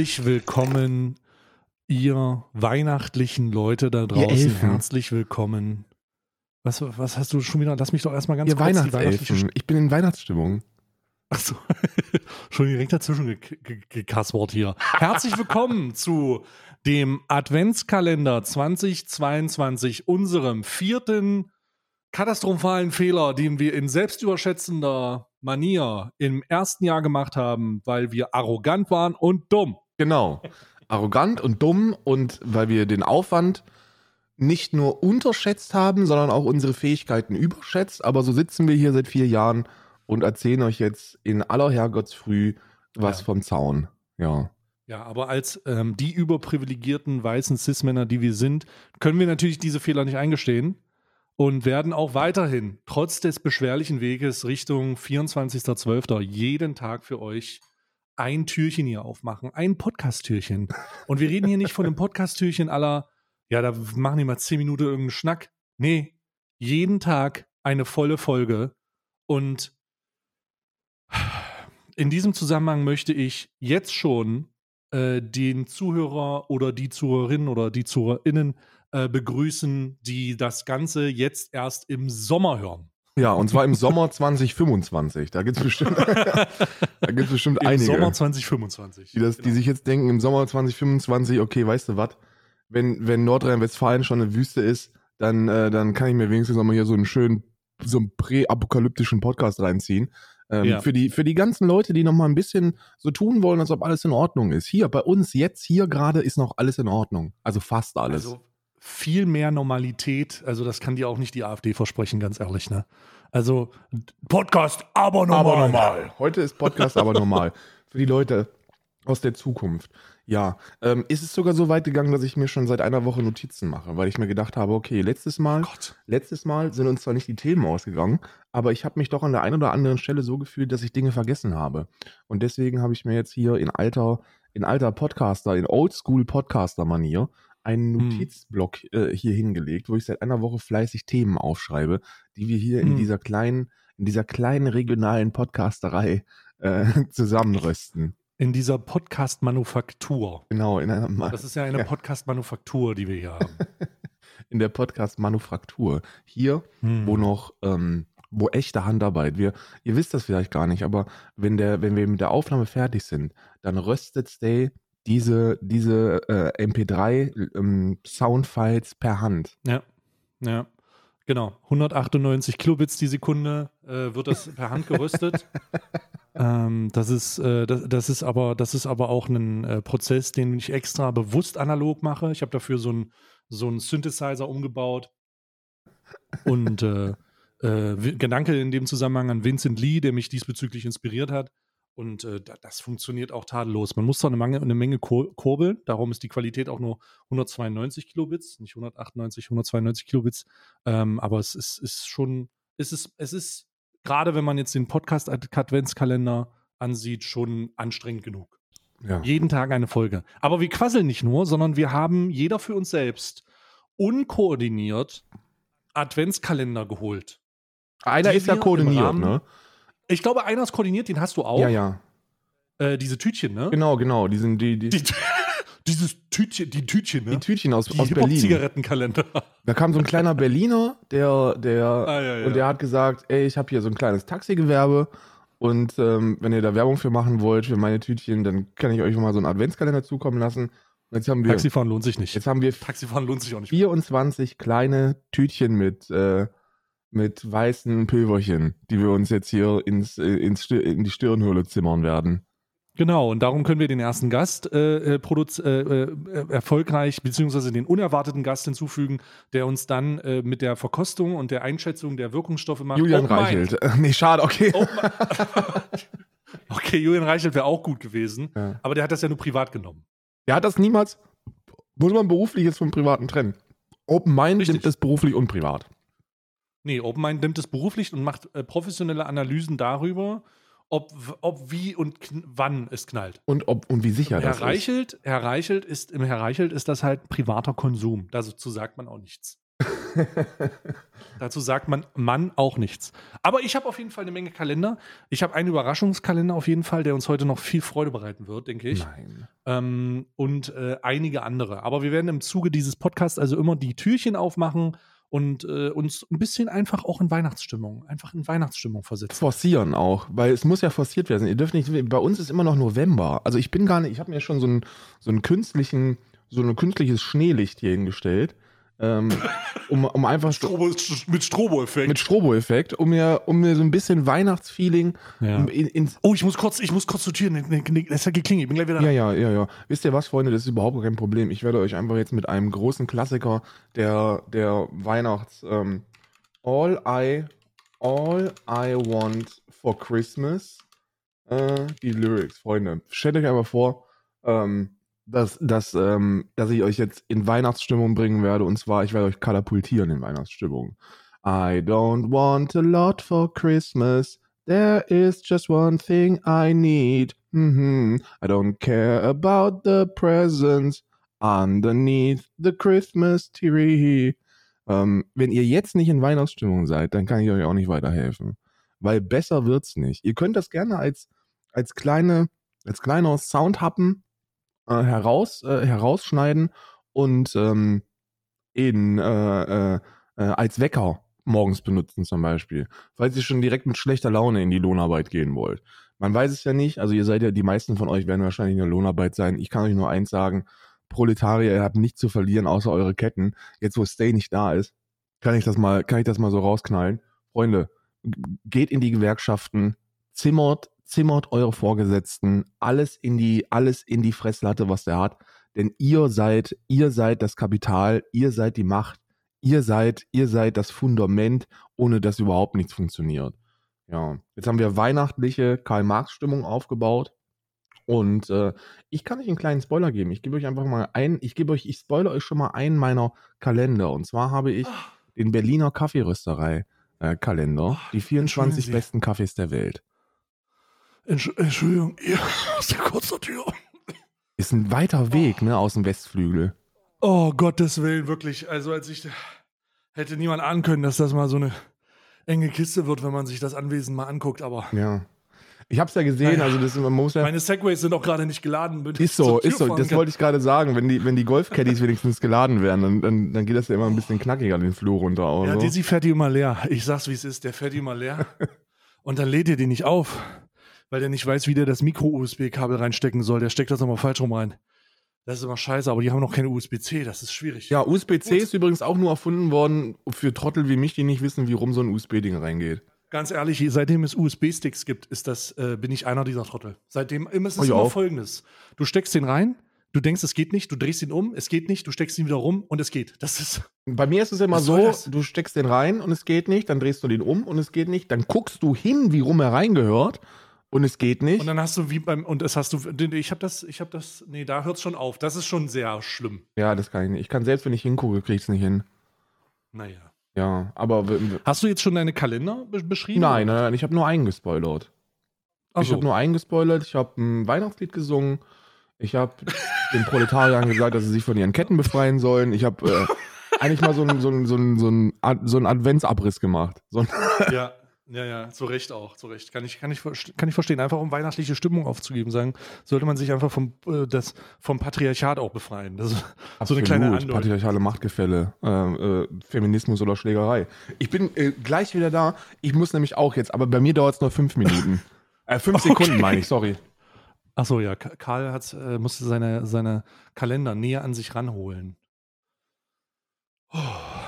Herzlich willkommen, ihr weihnachtlichen Leute da draußen. Herzlich willkommen. Was, was hast du schon wieder? Lass mich doch erstmal ganz Ihr kurz Weihnachtselfen. Ich bin in Weihnachtsstimmung. Achso, schon direkt dazwischen ge- ge- gekaspert hier. Herzlich willkommen zu dem Adventskalender 2022, unserem vierten katastrophalen Fehler, den wir in selbstüberschätzender Manier im ersten Jahr gemacht haben, weil wir arrogant waren und dumm. Genau. Arrogant und dumm und weil wir den Aufwand nicht nur unterschätzt haben, sondern auch unsere Fähigkeiten überschätzt. Aber so sitzen wir hier seit vier Jahren und erzählen euch jetzt in aller Herrgottsfrüh was Ja. vom Zaun. Ja. Ja, aber als ähm, die überprivilegierten weißen Cis-Männer, die wir sind, können wir natürlich diese Fehler nicht eingestehen und werden auch weiterhin, trotz des beschwerlichen Weges Richtung 24.12., jeden Tag für euch ein Türchen hier aufmachen, ein Podcast-Türchen. Und wir reden hier nicht von einem Podcast-Türchen aller, ja, da machen die mal zehn Minuten irgendeinen Schnack. Nee, jeden Tag eine volle Folge. Und in diesem Zusammenhang möchte ich jetzt schon äh, den Zuhörer oder die Zuhörerinnen oder die ZuhörerInnen äh, begrüßen, die das Ganze jetzt erst im Sommer hören. Ja, und zwar im Sommer 2025. Da gibt es bestimmt, da gibt's bestimmt Im einige, Sommer 2025. die, das, die Genau. sich jetzt denken, im Sommer 2025, okay, weißt du was, wenn, wenn Nordrhein-Westfalen schon eine Wüste ist, dann, äh, dann kann ich mir wenigstens noch mal hier so einen schönen, so einen präapokalyptischen Podcast reinziehen. Ähm, Ja. für, die, für die ganzen Leute, die noch mal ein bisschen so tun wollen, als ob alles in Ordnung ist. Hier, bei uns, jetzt, hier gerade ist noch alles in Ordnung. Also fast alles. Also viel mehr Normalität, also das kann dir auch nicht die AfD versprechen, ganz ehrlich, ne? Also Podcast, aber normal. Heute ist Podcast aber normal. Für die Leute aus der Zukunft. Ja, ähm, ist es sogar so weit gegangen, dass ich mir schon seit einer Woche Notizen mache, weil ich mir gedacht habe, okay, letztes Mal, Gott. letztes Mal sind uns zwar nicht die Themen ausgegangen, aber ich habe mich doch an der einen oder anderen Stelle so gefühlt, dass ich Dinge vergessen habe. Und deswegen habe ich mir jetzt hier in alter, in alter Podcaster, in Oldschool Podcaster-Manier einen Hm. Notizblock äh, hier hingelegt, wo ich seit einer Woche fleißig Themen aufschreibe, die wir hier in Hm. dieser kleinen, in dieser kleinen regionalen Podcasterei äh, zusammenrösten. In dieser Podcast-Manufaktur. Genau, in einer Ma Das ist ja eine Ja. Podcast-Manufaktur, die wir hier haben. in der Podcast-Manufaktur. Hier, Hm. wo noch, ähm, wo echte Handarbeit. Wir, ihr wisst das vielleicht gar nicht, aber wenn der, wenn wir mit der Aufnahme fertig sind, dann röstet Stay diese, diese äh, MP3 ähm, Soundfiles per Hand. Ja, ja, genau. 198 Kilobits die Sekunde äh, wird das per Hand geröstet. ähm, das ist, äh, das, das ist aber, das ist aber auch ein äh, Prozess, den ich extra bewusst analog mache. Ich habe dafür so einen so einen Synthesizer umgebaut und äh, äh, Gedanke in dem Zusammenhang an Vincent Lee, der mich diesbezüglich inspiriert hat. Und äh, da, das funktioniert auch tadellos. Man muss zwar eine Menge, eine Menge kur kurbeln, darum ist die Qualität auch nur 192 Kilobits, nicht 198, 192 Kilobits. Ähm, aber es ist, ist schon, es ist, es ist, gerade wenn man jetzt den Podcast-Adventskalender ansieht, schon anstrengend genug. Ja. Jeden Tag eine Folge. Aber wir quasseln nicht nur, sondern wir haben jeder für uns selbst unkoordiniert Adventskalender geholt. Einer ist ja koordiniert, ne? Ich glaube, einer ist koordiniert, den hast du auch. Ja, ja. Äh, diese Tütchen, ne? Genau, genau. Die sind die, die, Die, dieses Tütchen, die Tütchen, ne? die Tütchen aus, Die aus Berlin. Hip-Hop-Zigarettenkalender. Da kam so ein kleiner Berliner, der, der, Ah, ja, ja. und der hat gesagt, ey, ich habe hier so ein kleines Taxigewerbe und ähm, wenn ihr da Werbung für machen wollt, für meine Tütchen, dann kann ich euch mal so einen Adventskalender zukommen lassen. Und jetzt haben wir, Taxifahren lohnt sich nicht. jetzt haben wir Taxifahren lohnt sich auch nicht. 24 kleine Tütchen mit, äh, mit weißen Pülverchen, die wir uns jetzt hier ins, äh, ins, in die Stirnhöhle zimmern werden. Genau, und darum können wir den ersten Gast äh, äh, äh, äh, erfolgreich, beziehungsweise den unerwarteten Gast hinzufügen, der uns dann äh, mit der Verkostung und der Einschätzung der Wirkungsstoffe macht. Julian Mind. Reichelt. Nee, schade, okay. Mind. okay, Julian Reichelt wäre auch gut gewesen, Ja. aber der hat das ja nur privat genommen. Der hat das niemals, muss man beruflich jetzt vom Privaten trennen. Open Mind nimmt das beruflich und privat. Nee, Open Mind nimmt es beruflich und macht äh, professionelle Analysen darüber, ob, ob wie und wann es knallt. Und, ob, und wie sicher Herr das ist. Reichelt, Herr Reichelt ist, im Herr Reichelt ist das halt privater Konsum. Dazu sagt man auch nichts. Dazu sagt man Mann auch nichts. Aber ich habe auf jeden Fall eine Menge Kalender. Ich habe einen Überraschungskalender auf jeden Fall, der uns heute noch viel Freude bereiten wird, denke ich. Nein. Ähm, und äh, einige andere. Aber wir werden im Zuge dieses Podcasts also immer die Türchen aufmachen und äh, uns ein bisschen einfach auch in Weihnachtsstimmung, einfach in Weihnachtsstimmung versetzen. Forcieren auch, weil es muss ja forciert werden. Ihr dürft nicht, bei uns ist immer noch November. Also ich bin gar nicht, ich habe mir schon so einen, so einen künstlichen, so ein künstliches Schneelicht hier hingestellt. Ähm, um, um einfach Strobo, mit Strobo-Effekt. mit Strobo-Effekt, um mir, um mir so ein bisschen Weihnachtsfeeling Ja. um in, ins Oh, ich muss kurz, ich muss kurz zur Tür. Ne, ne, ne, Es hat geklingelt. Ich bin gleich wieder da. Ja, ja, ja, ja. Wisst ihr was, Freunde, das ist überhaupt kein Problem. Ich werde euch einfach jetzt mit einem großen Klassiker der, der Weihnachts ähm, All I All I Want for Christmas äh, die Lyrics, Freunde. Stellt euch einfach vor, ähm, dass, dass, ähm, dass ich euch jetzt in Weihnachtsstimmung bringen werde und zwar, ich werde euch katapultieren in Weihnachtsstimmung. I don't want a lot for Christmas. There is just one thing I need. Mhm. I don't care about the presents underneath the Christmas tree. Ähm, wenn ihr jetzt nicht in Weihnachtsstimmung seid, dann kann ich euch auch nicht weiterhelfen. Weil besser wird's nicht. Ihr könnt das gerne als, als kleine, als kleiner Soundhappen äh, heraus, äh, herausschneiden und ähm, in, äh, äh, äh, als Wecker morgens benutzen zum Beispiel. Falls ihr schon direkt mit schlechter Laune in die Lohnarbeit gehen wollt. Man weiß es ja nicht, also ihr seid ja, die meisten von euch werden wahrscheinlich in der Lohnarbeit sein. Ich kann euch nur eins sagen, Proletarier, ihr habt nichts zu verlieren, außer eure Ketten. Jetzt, wo Stay nicht da ist, kann ich das mal, kann ich das mal so rausknallen. Freunde, geht in die Gewerkschaften, zimmert, zimmert eure Vorgesetzten, alles in die, alles in die Fresslatte, was der hat. Denn ihr seid, ihr seid das Kapital, ihr seid die Macht, ihr seid, ihr seid das Fundament, ohne das überhaupt nichts funktioniert. Ja, jetzt haben wir weihnachtliche Karl-Marx-Stimmung aufgebaut. Und äh, ich kann euch einen kleinen Spoiler geben. Ich gebe euch einfach mal ein, ich gebe euch, ich spoilere euch schon mal einen meiner Kalender. Und zwar habe ich den Berliner Kaffeerösterei äh, Kalender, die 24 Sie. besten Kaffees der Welt. Entsch Entschuldigung, ja, aus der kurzen Tür. Ist ein weiter Weg, ne, aus dem Westflügel. Oh Gottes Willen, wirklich. Also als ich hätte niemand ahnen können, dass das mal so eine enge Kiste wird, wenn man sich das Anwesen mal anguckt. Aber Ja. Ich hab's ja gesehen, Naja. also das man muss ja. meine Segways sind auch gerade nicht geladen. Ist so, ist so. Das kann. wollte ich gerade sagen. Wenn die, wenn die Golfcaddies wenigstens geladen werden, dann, dann, dann geht das ja immer ein bisschen knackiger den Flur runter. Auch, Ja, so. Dizzy fährt die immer leer. Ich sag's, wie es ist. Der fährt die immer leer. Und dann lädt ihr die nicht auf, weil der nicht weiß, wie der das Micro-USB-Kabel reinstecken soll. Der steckt das immer falsch rum rein. Das ist immer scheiße, aber die haben noch keine USB-C. Das ist schwierig. Ja, USB-C ist übrigens auch nur erfunden worden für Trottel wie mich, die nicht wissen, wie rum so ein USB-Ding reingeht. Ganz ehrlich, seitdem es USB-Sticks gibt, ist das, äh, bin ich einer dieser Trottel. Seitdem immer ist es Oh, immer auch. folgendes. Du steckst den rein, du denkst, es geht nicht, du drehst ihn um, es geht nicht, du steckst ihn wieder rum und es geht. Das ist. Bei mir ist es immer so, du steckst den rein und es geht nicht, dann drehst du den um und es geht nicht, dann guckst du hin, wie rum er reingehört und es geht nicht. Und dann hast du wie beim, und es hast du, ich habe das, ich habe das, nee, da hört es schon auf. Das ist schon sehr schlimm. ja, das kann ich nicht. Ich kann selbst, wenn ich hingucke, krieg's nicht hin. Naja. Ja, aber Hast du jetzt schon deine Kalender be beschrieben? nein, nein, nein, ich habe nur einen gespoilert. Ach Ich so. habe nur einen gespoilert, ich habe ein Weihnachtslied gesungen, ich habe den Proletariern gesagt, dass sie sich von ihren Ketten befreien sollen. Ich habe äh, eigentlich mal so einen so einen- so einen- so einen Ad- so einen Adventsabriss gemacht. So ein, Ja, ja, ja, zu Recht auch, zu Recht. Kann ich, kann ich, kann ich verstehen. Einfach um weihnachtliche Stimmung aufzugeben, sagen, sollte man sich einfach vom, äh, das, vom Patriarchat auch befreien. Das ist so eine kleine Absolut, Andeutung. patriarchale Machtgefälle, äh, äh, Feminismus oder Schlägerei. Ich bin äh, gleich wieder da. Ich muss nämlich auch jetzt, aber bei mir dauert es nur fünf Minuten. Äh, fünf Sekunden meine ich, sorry. Achso, ja, Ka- Karl hat, äh, musste seine, seine Kalender näher an sich ranholen. Oh,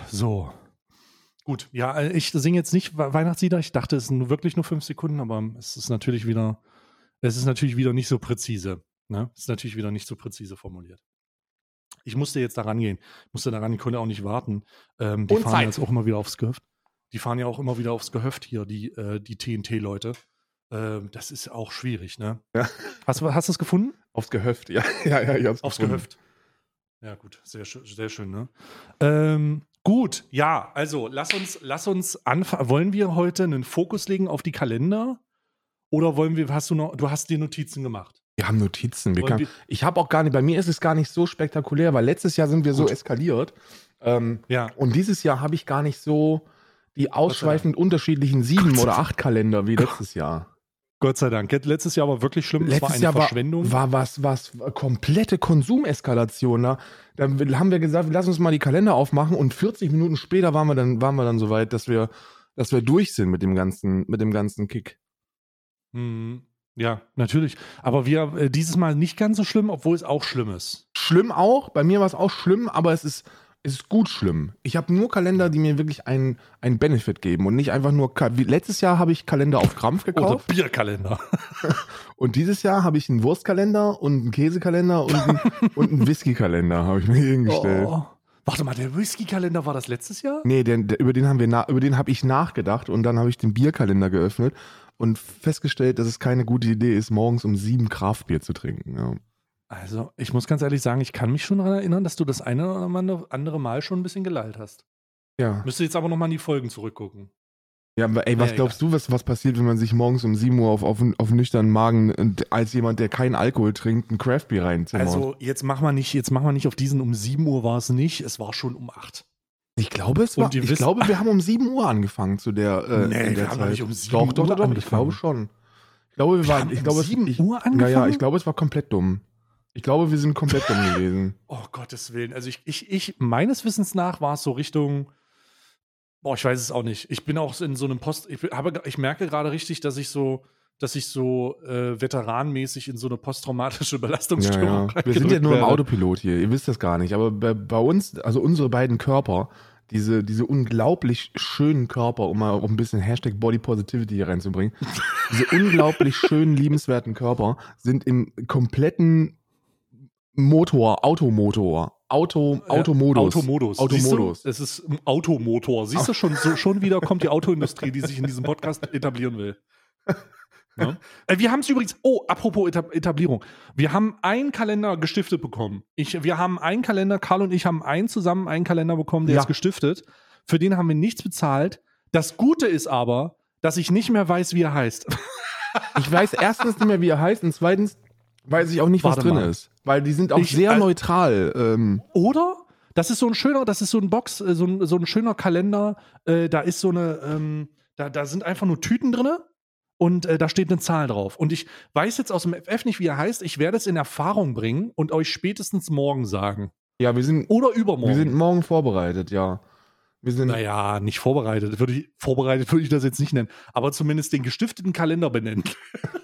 so. Gut, ja, äh, ich singe jetzt nicht We- Weihnachtslieder. Ich dachte, es sind wirklich nur fünf Sekunden, aber es ist natürlich wieder, es ist natürlich wieder nicht so präzise. Ne? Es ist natürlich wieder nicht so präzise formuliert. Ich musste jetzt da rangehen. Ich musste daran, ich konnte auch nicht warten. Ähm, die Und fahren Zeit. jetzt auch immer wieder aufs Gehöft. Die fahren ja auch immer wieder aufs Gehöft hier, die, äh, die TNT-Leute. Ähm, das ist auch schwierig, ne? Ja. Hast, du- hast du es gefunden? Aufs Gehöft, ja, ja, ja, ich hab's Aufs gefunden. Gehöft. Ja, gut, sehr, schön- sehr schön, ne? Ähm, gut, ja, also lass uns, lass uns anfangen. Wollen wir heute einen Fokus legen auf die Kalender? Oder wollen wir, hast du noch, du hast dir Notizen gemacht? Wir haben Notizen. Wir kann, ich habe auch gar nicht, bei mir ist es gar nicht so spektakulär, weil letztes Jahr sind wir so Gut. eskaliert. Ähm, Ja. und dieses Jahr habe ich gar nicht so die ausschweifend unterschiedlichen sieben oder acht Kalender wie letztes Jahr. Gott sei Dank. Letztes Jahr war wirklich schlimm. Es war Letztes eine Jahr war, Verschwendung. war was, was komplette Konsumeskalation. Da, da haben wir gesagt, lass uns mal die Kalender aufmachen und 40 Minuten später waren wir dann, waren wir dann so weit, dass wir, dass wir durch sind mit dem ganzen, mit dem ganzen Kick. Mhm. Ja, natürlich. Aber wir äh, dieses Mal nicht ganz so schlimm, obwohl es auch schlimm ist. Schlimm auch, bei mir war es auch schlimm, aber es ist, ist gut schlimm. Ich habe nur Kalender, die mir wirklich einen, einen Benefit geben und nicht einfach nur, Ka- wie, letztes Jahr habe ich Kalender auf Krampf Oder gekauft Bierkalender. und dieses Jahr habe ich einen Wurstkalender und einen Käsekalender und einen, und einen Whiskykalender habe ich mir hingestellt. Oh. Warte mal, der Whisky-Kalender war das letztes Jahr? Nee, den, der, über den haben wir na, über den habe ich nachgedacht und dann habe ich den Bierkalender geöffnet und festgestellt, dass es keine gute Idee ist, morgens um sieben Kraftbier zu trinken. Ja. Also, ich muss ganz ehrlich sagen, ich kann mich schon daran erinnern, dass du das eine oder andere Mal schon ein bisschen gelallt hast. Ja. Müsste jetzt aber nochmal in die Folgen zurückgucken. ja, aber ey, was Ja, glaubst du, was, was passiert, wenn man sich morgens um 7 Uhr auf, auf, auf nüchternen Magen als jemand, der keinen Alkohol trinkt, ein Craftbier reinzimmert? Also, jetzt mach mal nicht, jetzt mach mal nicht auf diesen, um 7 Uhr war es nicht, es war schon um 8. ich glaube, es war, ich wisst- glaube, wir haben um 7 Uhr angefangen zu der, äh, Nee, in der wir haben doch Zeit. nicht um 7 doch, doch, Uhr doch, doch, ich angefangen. glaube schon. Ich glaube, wir, Wir waren, haben ich um glaube, es- 7 ich, Uhr Ja, ja, angefangen? ich glaube, es war komplett dumm. Ich glaube, wir sind komplett dumm gewesen. Oh Gottes Willen. Also ich, ich, ich, meines Wissens nach war es so Richtung, boah, ich weiß es auch nicht. Ich bin auch in so einem Post, ich, habe, ich merke gerade richtig, dass ich so, dass ich so äh, veteranmäßig in so eine posttraumatische Ja, Belastungsstörung ja. Wir sind ja nur im. Autopilot hier, ihr wisst das gar nicht. Aber bei, bei uns, also unsere beiden Körper, diese, diese unglaublich schönen Körper, um mal auch ein bisschen Hashtag Body Positivity hier reinzubringen, diese unglaublich schönen, liebenswerten Körper sind im kompletten Motor, Automotor, Auto, Ja, Automodus. Automodus. Automodus. Es ist ein Automotor. Siehst du schon, so, schon wieder kommt die Autoindustrie, die sich in diesem Podcast etablieren will. Ja. Äh, Wir haben es übrigens, oh, apropos Etab Etablierung. Wir haben einen Kalender gestiftet bekommen. Ich, wir haben einen Kalender, Karl und ich haben einen zusammen einen Kalender bekommen, der Ja. ist gestiftet. Für den haben wir nichts bezahlt. Das Gute ist aber, dass ich nicht mehr weiß, wie er heißt. Ich weiß erstens nicht mehr, wie er heißt, und zweitens weiß ich auch nicht, was Warte drin mal. ist. Weil die sind auch Ich- sehr äh, neutral. Ähm, Oder? Das ist so ein schöner, das ist so ein Box, äh, so ein, so ein schöner Kalender. Äh, da ist so eine, ähm, da, da sind einfach nur Tüten drin und äh, da steht eine Zahl drauf. Und ich weiß jetzt aus dem FF nicht, wie er heißt. Ich werde es in Erfahrung bringen und euch spätestens morgen sagen. ja, wir sind, Oder übermorgen. wir sind morgen vorbereitet, ja. Wir sind, naja, nicht vorbereitet. Würde ich, vorbereitet würde ich das jetzt nicht nennen. Aber zumindest den gestifteten Kalender benennen.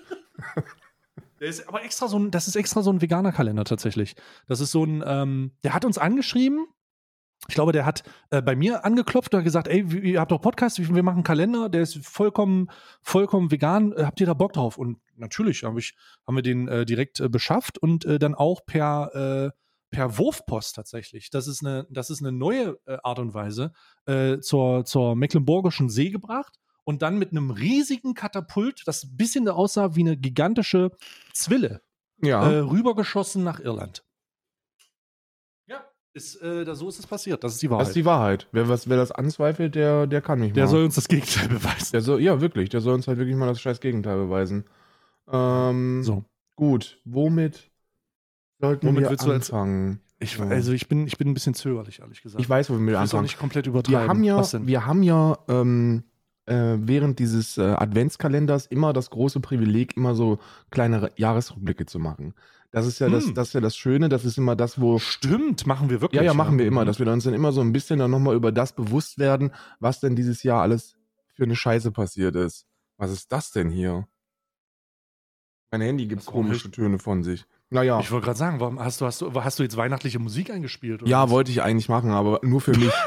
Der ist aber extra so ein, das ist extra so ein veganer Kalender tatsächlich. Das ist so ein, ähm, der hat uns angeschrieben. Ich glaube, der hat äh, bei mir angeklopft und hat gesagt, ey, ihr habt doch Podcast, wir machen einen Kalender, der ist vollkommen, vollkommen vegan. Äh, habt ihr da Bock drauf? Und natürlich hab ich, haben wir den äh, direkt äh, beschafft und äh, dann auch per, äh, per Wurfpost tatsächlich. Das ist eine, das ist eine neue Art und Weise zur, zur Mecklenburgischen See gebracht und dann mit einem riesigen Katapult, das ein bisschen aussah wie eine gigantische Zwille, ja. äh, rübergeschossen nach Irland. Ja, ist, äh, da, so ist es passiert. Das ist die Wahrheit. Das ist die Wahrheit. Wer, was, wer das anzweifelt, der, der kann mich Der mal. soll uns das Gegenteil beweisen. der soll, ja, wirklich. Der soll uns halt wirklich mal das scheiß Gegenteil beweisen. Ähm, So. Gut, womit sollten Womit wir willst anfangen? Ich, also ich bin, ich bin ein bisschen zögerlich, ehrlich gesagt. Ich weiß, womit wir es auch anfangen. nicht komplett übertreiben. Wir haben ja, Was denn? wir haben ja ähm, äh, während dieses äh, Adventskalenders immer das große Privileg, immer so kleine Jahresrückblicke zu machen. Das ist ja das, Hm. das ist ja das Schöne, das ist immer das, wo Stimmt, machen wir wirklich. Ja, ja, machen wir immer, Mhm. dass wir uns dann immer so ein bisschen dann nochmal über das bewusst werden, was denn dieses Jahr alles für eine Scheiße passiert ist. Was ist das denn hier? Mein Handy gibt Das komische Töne von sich. Naja, Ich wollte gerade sagen, warum hast du, hast, du, hast du jetzt weihnachtliche Musik eingespielt? oder ja, was? wollte ich eigentlich machen, aber nur für mich.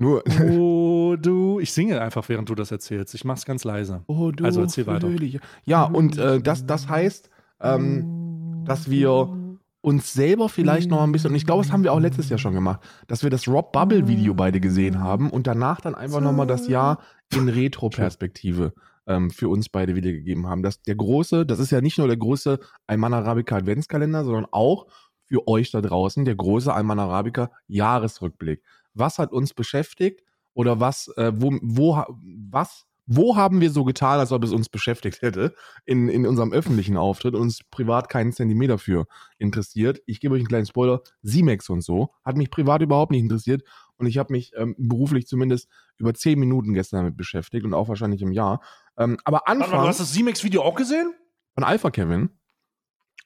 nur. Oh, du. Ich singe einfach, während du das erzählst. Ich mach's ganz leise. Oh, du Also erzähl weiter. fröhliche- Ja, und äh, das, das heißt, ähm, dass wir uns selber vielleicht noch ein bisschen, und ich glaube, das haben wir auch letztes Jahr schon gemacht, dass wir das Rob Bubble Video beide gesehen haben und danach dann einfach nochmal das Jahr in Retro-Perspektive ähm, für uns beide wiedergegeben haben. Das, der große, das ist ja nicht nur der große Alman Arabica Adventskalender, sondern auch für euch da draußen der große Alman Arabica Jahresrückblick. Was hat uns beschäftigt oder was, äh, wo, wo, was wo haben wir so getan, als ob es uns beschäftigt hätte in, in unserem öffentlichen Auftritt und uns privat keinen Zentimeter für interessiert? Ich gebe euch einen kleinen Spoiler. Simex und so hat mich privat überhaupt nicht interessiert und ich habe mich ähm, beruflich zumindest über zehn Minuten gestern damit beschäftigt und auch wahrscheinlich im Jahr. Ähm, aber Warte mal, Anfang du hast das Simex-Video auch gesehen? von Alpha Kevin.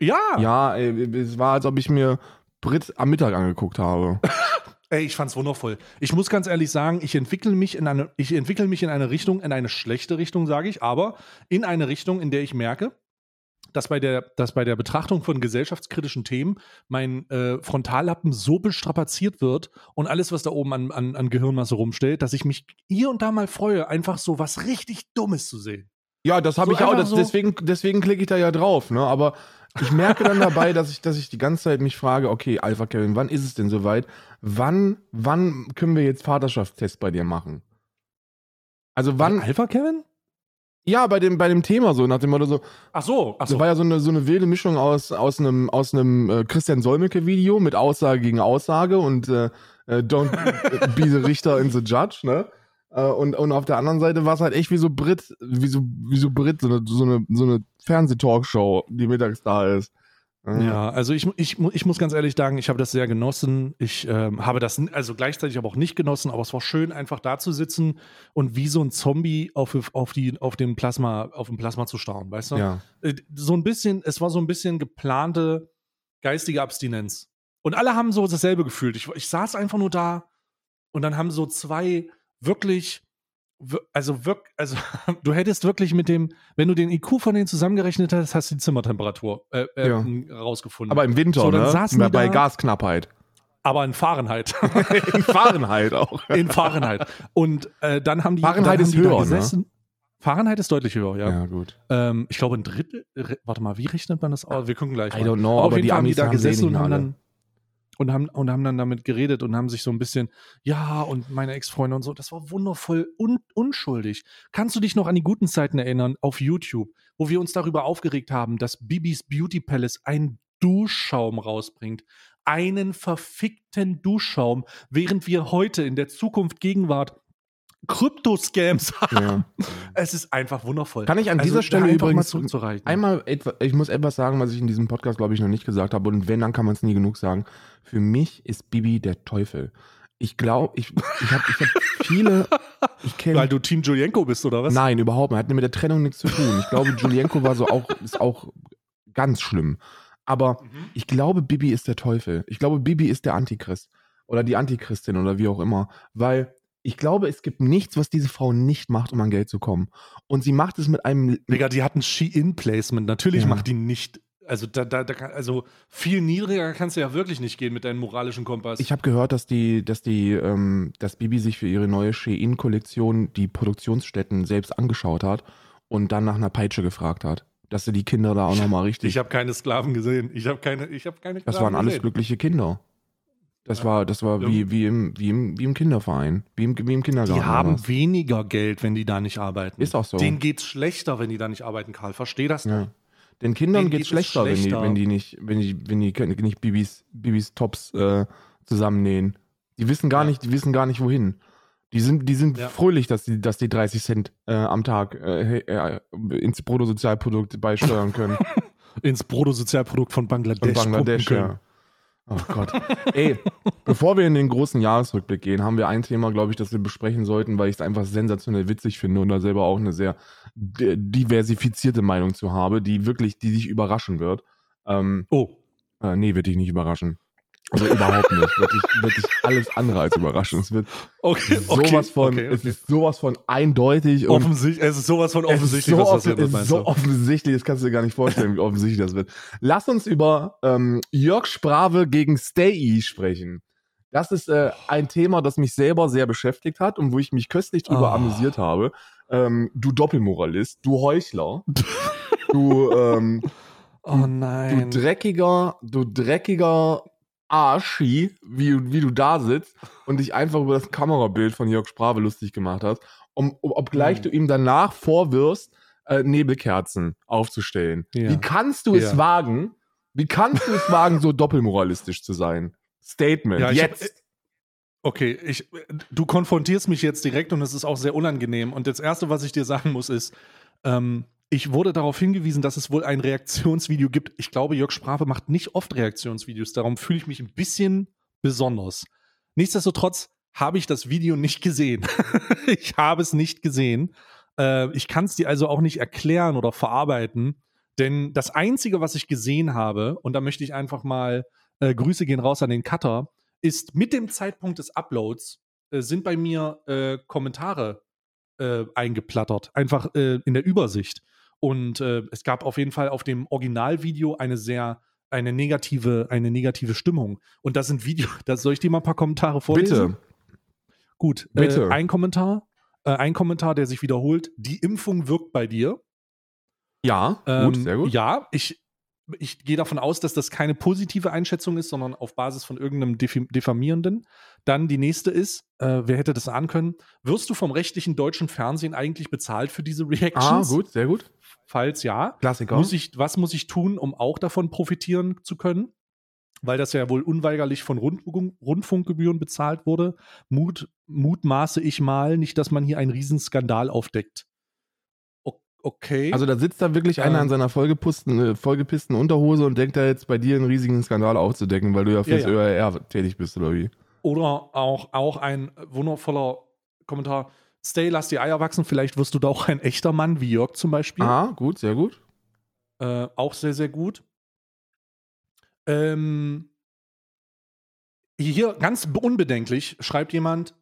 Ja. Ja, ey, es war, als ob ich mir Brit am Mittag angeguckt habe. Ey, ich fand's wundervoll. Ich muss ganz ehrlich sagen, ich entwickle mich in eine, ich entwickle mich in eine Richtung, in eine schlechte Richtung, sage ich, aber in eine Richtung, in der ich merke, dass bei der, dass bei der Betrachtung von gesellschaftskritischen Themen mein äh, Frontallappen so bestrapaziert wird und alles, was da oben an, an, an Gehirnmasse rumstellt, dass ich mich hier und da mal freue, einfach so was richtig Dummes zu sehen. Ja, das habe So ich auch. Das, so- deswegen deswegen klicke ich da ja drauf. Ne? Aber ich merke dann dabei, dass ich, dass ich die ganze Zeit mich frage, okay, Alpha Kevin, wann ist es denn soweit? Wann, wann können wir jetzt Vaterschaftstest bei dir machen? Also wann? Alpha Kevin? Ja, bei dem, bei dem Thema so, nach dem Motto so, Ach so, ach das so. war ja so eine, so eine wilde Mischung aus, aus einem, aus einem äh, Christian Solmecke-Video mit Aussage gegen Aussage und äh, äh, Don't be the Richter in the Judge, ne? Äh, und, und auf der anderen Seite war es halt echt wie so Brit, wie so, wie so Brit, so eine, so eine, so eine Fernsehtalkshow, die mittags da ist. Ja, also ich, ich, ich muss ganz ehrlich sagen, ich habe das sehr genossen. Ich ähm, habe das also gleichzeitig aber auch nicht genossen, aber es war schön, einfach da zu sitzen und wie so ein Zombie auf, auf, die, auf, dem Plasma, auf dem Plasma zu starren, weißt du? Ja. Äh, So ein bisschen, es war so ein bisschen geplante geistige Abstinenz. Und alle haben so dasselbe gefühlt. Ich, ich saß einfach nur da und dann haben so zwei wirklich, wir- also wirklich, also du hättest wirklich mit dem, wenn du den IQ von denen zusammengerechnet hast, hast du die Zimmertemperatur äh, äh, Ja. rausgefunden. Aber im Winter, So, dann ne? saßen bei, bei da. Gasknappheit. aber in Fahrenheit. In Fahrenheit auch. in Fahrenheit. Und äh, dann haben die. Fahrenheit ist die da höher, ne? gesessen. Fahrenheit ist deutlich höher, ja. Ja, gut. Ähm, ich glaube, ein Drittel. Warte mal, wie rechnet man das aus? Wir gucken gleich. I mal. don't know, aber jeden die Fall haben die Amis da haben eh gesessen und haben dann. Und haben, und haben dann damit geredet und haben sich so ein bisschen, ja, und meine Ex-Freunde und so, das war wundervoll un unschuldig. Kannst du dich noch an die guten Zeiten erinnern auf YouTube, wo wir uns darüber aufgeregt haben, dass Bibis Beauty Palace einen Duschschaum rausbringt? Einen verfickten Duschschaum, während wir heute in der Zukunft Gegenwart Krypto-Scams haben. Ja. Es ist einfach wundervoll. Kann ich an Also, dieser Stelle übrigens zurückzureichen. Einmal, etwa, ich muss etwas sagen, was ich in diesem Podcast, glaube ich, noch nicht gesagt habe. Und wenn, dann kann man es nie genug sagen. Für mich ist Bibi der Teufel. Ich glaube, ich, ich habe ich hab viele, ich Weil kenne. du Team Julienko bist, oder was? Nein, überhaupt nicht. Hat mit der Trennung nichts zu tun. Ich glaube, Julienko war so auch, ist auch ganz schlimm. Aber Mhm. ich glaube, Bibi ist der Teufel. Ich glaube, Bibi ist der Antichrist. Oder die Antichristin oder wie auch immer. Weil ich glaube, es gibt nichts, was diese Frau nicht macht, um an Geld zu kommen. Und sie macht es mit einem Digga, die hatten She-In-Placement. Natürlich Ja. macht die nicht. Also, da, da, da also viel niedriger kannst du ja wirklich nicht gehen mit deinem moralischen Kompass. Ich habe gehört, dass die, dass die, ähm, dass Bibi sich für ihre neue Shein-Kollektion die Produktionsstätten selbst angeschaut hat und dann nach einer Peitsche gefragt hat. Dass sie die Kinder da auch nochmal richtig. ich habe keine Sklaven gesehen. Ich habe keine, ich habe keine das Sklaven waren alles gesehen. glückliche Kinder. Das Ja. war, das war wie, wie, im, wie, im, wie im Kinderverein, wie im, wie im Kindergarten. Die haben war's. weniger Geld, wenn die da nicht arbeiten. Ist auch so. Denen geht's schlechter, wenn die da nicht arbeiten, Karl. Versteh das Ja. doch. Den Kindern Denen geht's geht es schlechter, Wenn, schlechter. die, wenn die nicht, wenn die, wenn die nicht Bibis, Bibis Tops äh, zusammennähen. Die wissen gar Ja. nicht, die wissen gar nicht wohin. Die sind, die sind Ja. fröhlich, dass die, dass die 30 Cent äh, am Tag äh, äh, ins Bruttosozialprodukt beisteuern können. Ins Bruttosozialprodukt von Bangladesch. Von Bangladesch, ja. Oh Gott. Ey, bevor wir in den großen Jahresrückblick gehen, haben wir ein Thema, glaube ich, das wir besprechen sollten, weil ich es einfach sensationell witzig finde und da selber auch eine sehr di- diversifizierte Meinung zu habe, die wirklich, die dich überraschen wird. Ähm, Oh, äh, nee, wird dich nicht überraschen. Also überhaupt nicht. Wird dich alles andere als überraschen. Es wird okay. okay sowas von, okay, es okay. ist sowas von eindeutig Offensichtlich, es ist sowas von offensichtlich, so, was passiert ist, meinst so du? offensichtlich, das kannst du dir gar nicht vorstellen, wie offensichtlich das wird. Lass uns über ähm, Jörg Sprave gegen Stay sprechen. Das ist äh, ein Thema, das mich selber sehr beschäftigt hat und wo ich mich köstlich drüber Oh. amüsiert habe. Ähm, du Doppelmoralist, du Heuchler, du, ähm, Oh du nein. dreckiger, du dreckiger Arschi, wie, wie du da sitzt und dich einfach über das Kamerabild von Jörg Sprave lustig gemacht hast, um, um, obgleich Hm. du ihm danach vorwirfst, äh, Nebelkerzen aufzustellen. Ja. Wie kannst du es Ja. wagen? Wie kannst du es wagen, so doppelmoralistisch zu sein? Statement. Ja, ich hab- Jetzt. Okay, ich, du konfrontierst mich jetzt direkt und es ist auch sehr unangenehm. Und das Erste, was ich dir sagen muss, ist, ähm, ich wurde darauf hingewiesen, dass es wohl ein Reaktionsvideo gibt. Ich glaube, Jörg Sprache macht nicht oft Reaktionsvideos, darum fühle ich mich ein bisschen besonders. Nichtsdestotrotz habe ich das Video nicht gesehen. ich habe es nicht gesehen. Äh, ich kann es dir also auch nicht erklären oder verarbeiten, denn das Einzige, was ich gesehen habe, und da möchte ich einfach mal äh, Grüße gehen raus an den Cutter, ist mit dem Zeitpunkt des Uploads äh, sind bei mir äh, Kommentare äh, eingeplattert, einfach äh, in der Übersicht. Und es gab auf jeden Fall auf dem Originalvideo eine sehr eine negative, eine negative Stimmung. Und das sind Videos, da soll ich dir mal ein paar Kommentare vorlesen? Bitte. Gut, Bitte. Äh, ein Kommentar, äh, ein Kommentar, der sich wiederholt. Die Impfung wirkt bei dir. Ja, Ähm, gut, sehr gut. Ja, ich, ich gehe davon aus, dass das keine positive Einschätzung ist, sondern auf Basis von irgendeinem Diffamierenden. Dann die nächste ist, äh, wer hätte das ahnen können? Wirst du vom rechtlichen deutschen Fernsehen eigentlich bezahlt für diese Ah, Reactions? gut, sehr gut. Falls ja, Klassiker. muss ich, was muss ich tun, um auch davon profitieren zu können? Weil das ja wohl unweigerlich von Rundfunk, Rundfunkgebühren bezahlt wurde. Mut, mutmaße ich mal, nicht, dass man hier einen Riesenskandal aufdeckt. Okay. also da sitzt da wirklich einer Ähm. in seiner vollgepissten, äh, vollgepissten Unterhose und denkt da jetzt bei dir einen riesigen Skandal aufzudecken, weil du ja fürs Ja, ÖRR tätig bist, oder wie? Oder auch, auch ein wundervoller Kommentar. Stay, lass die Eier wachsen. Vielleicht wirst du da auch ein echter Mann, wie Jörg zum Beispiel. Ah, gut, sehr gut. Äh, auch sehr, sehr gut. Ähm, hier ganz unbedenklich schreibt jemand, "Hm,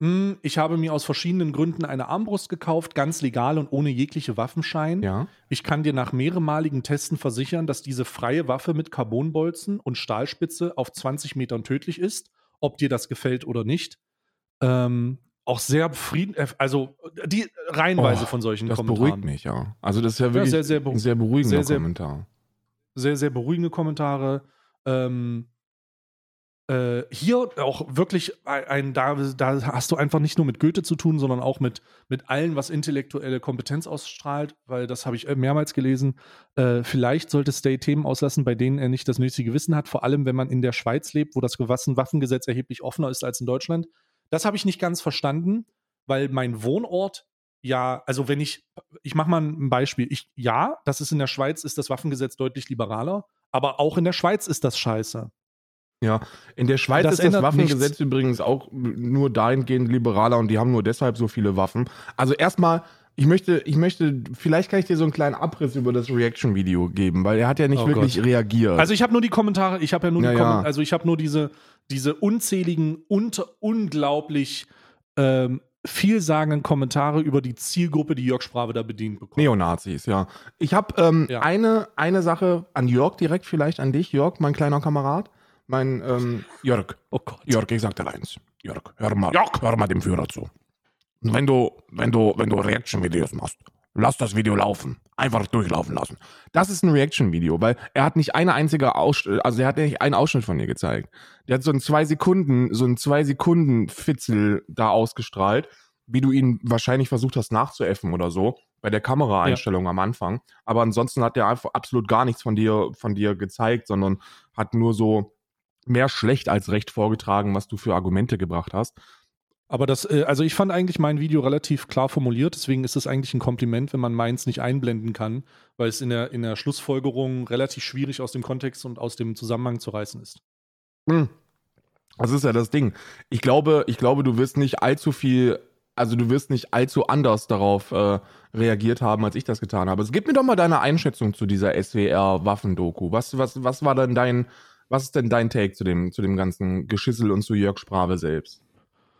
ich habe mir aus verschiedenen Gründen eine Armbrust gekauft, ganz legal und ohne jegliche Waffenschein. Ja. Ich kann dir nach mehrmaligen Testen versichern, dass diese freie Waffe mit Carbonbolzen und Stahlspitze auf 20 Metern tödlich ist, ob dir das gefällt oder nicht. Ähm, auch sehr befrieden, äh, also die reihenweise Oh, von solchen Das Kommentaren. beruhigt mich, ja. Also das ist ja wirklich sehr, sehr beru- ein sehr beruhigender sehr, sehr- Kommentar. sehr, sehr beruhigende Kommentare. Ähm, äh, hier auch wirklich ein, da, da hast du einfach nicht nur mit Goethe zu tun, sondern auch mit, mit allen, was intellektuelle Kompetenz ausstrahlt, weil das habe ich äh, mehrmals gelesen. Äh, vielleicht sollte Stay Themen auslassen, bei denen er nicht das nötige Wissen hat, vor allem wenn man in der Schweiz lebt, wo das Waffengesetz erheblich offener ist als in Deutschland. Das habe ich nicht ganz verstanden, weil mein Wohnort ja, also wenn ich, ich mache mal ein Beispiel. Ich, ja, das ist in der Schweiz, ist das Waffengesetz deutlich liberaler, aber auch in der Schweiz ist das scheiße. Ja, in der Schweiz Das ist das Waffengesetz nichts. übrigens auch nur dahingehend liberaler und die haben nur deshalb so viele Waffen. Also erstmal, ich möchte, ich möchte, vielleicht kann ich dir so einen kleinen Abriss über das Reaction-Video geben, weil er hat ja nicht Oh wirklich Gott. reagiert. Also ich habe nur die Kommentare, ich habe ja nur Ja, die ja. Kommentare, also ich habe nur diese, diese unzähligen, unter, unglaublich ähm, vielsagenden Kommentare über die Zielgruppe, die Jörg Sprave da bedient bekommen. Neonazis, ja. Ich habe ähm, Ja. eine, eine Sache an Jörg direkt, vielleicht an dich, Jörg, mein kleiner Kamerad. Mein ähm, Jörg, Oh Gott. Jörg, ich sag dir eins. Jörg, hör mal, Jörg. hör mal dem Führer zu. Wenn du, wenn du, wenn du Reaction-Videos machst, lass das Video laufen. Einfach durchlaufen lassen. Das ist ein Reaction-Video, weil er hat nicht eine einzige Ausschnitt, also er hat nicht einen Ausschnitt von dir gezeigt. Der hat so einen zwei Sekunden, so einen zwei Sekunden Fitzel da ausgestrahlt, wie du ihn wahrscheinlich versucht hast nachzuäffen oder so, bei der Kameraeinstellung am Anfang. Aber ansonsten hat er einfach absolut gar nichts von dir, von dir gezeigt, sondern hat nur so mehr schlecht als recht vorgetragen, was du für Argumente gebracht hast. Aber das, äh, also ich fand eigentlich mein Video relativ klar formuliert, deswegen ist es eigentlich ein Kompliment, wenn man meins nicht einblenden kann, weil es in der, in der Schlussfolgerung relativ schwierig aus dem Kontext und aus dem Zusammenhang zu reißen ist. Hm. Das ist ja das Ding. Ich glaube, ich glaube, du wirst nicht allzu viel, also du wirst nicht allzu anders darauf äh, reagiert haben, als ich das getan habe. Also gib mir doch mal deine Einschätzung zu dieser SWR-Waffendoku. Was, was, was war denn dein, was ist denn dein Take zu dem, zu dem ganzen Geschissel und zu Jörg Sprave selbst?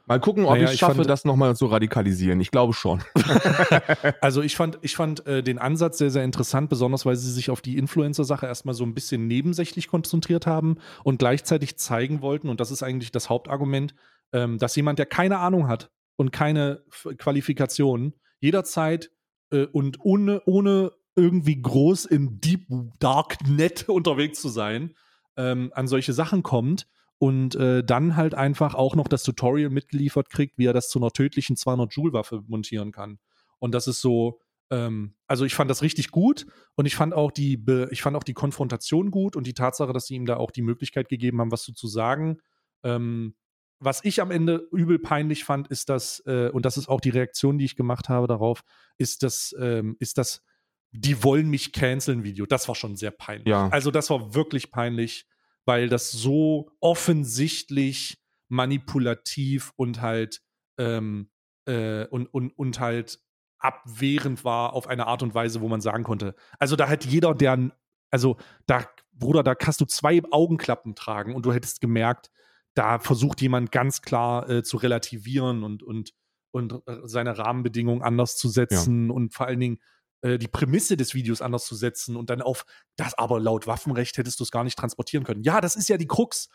Mal gucken, ob Naja, ich schaffe, fand- das nochmal zu radikalisieren. Ich glaube schon. Also ich fand, ich fand äh, den Ansatz sehr, sehr interessant, besonders weil sie sich auf die Influencer-Sache erstmal so ein bisschen nebensächlich konzentriert haben und gleichzeitig zeigen wollten, und das ist eigentlich das Hauptargument, ähm, dass jemand, der keine Ahnung hat und keine F Qualifikation, jederzeit äh, und ohne, ohne irgendwie groß im Deep Dark Net unterwegs zu sein, ähm, an solche Sachen kommt und äh, dann halt einfach auch noch das Tutorial mitgeliefert kriegt, wie er das zu einer tödlichen 200 Joule Waffe montieren kann. Und das ist so, ähm, also ich fand das richtig gut und ich fand auch die, Be ich fand auch die Konfrontation gut und die Tatsache, dass sie ihm da auch die Möglichkeit gegeben haben, was so zu sagen. Ähm, was ich am Ende übel peinlich fand, ist das, äh, und das ist auch die Reaktion, die ich gemacht habe darauf, ist das, ähm, ist das, die wollen mich canceln Video. Das war schon sehr peinlich. Ja. Also das war wirklich peinlich, weil das so offensichtlich manipulativ und halt ähm, äh, und, und, und halt abwehrend war auf eine Art und Weise, wo man sagen konnte. Also da hat jeder, der, also da, Bruder, da kannst du zwei Augenklappen tragen und du hättest gemerkt, da versucht jemand ganz klar äh, zu relativieren und, und, und äh, seine Rahmenbedingungen anders zu setzen ja. und vor allen Dingen äh, die Prämisse des Videos anders zu setzen und dann auf das aber laut Waffenrecht hättest du es gar nicht transportieren können. Ja, das ist ja die Krux.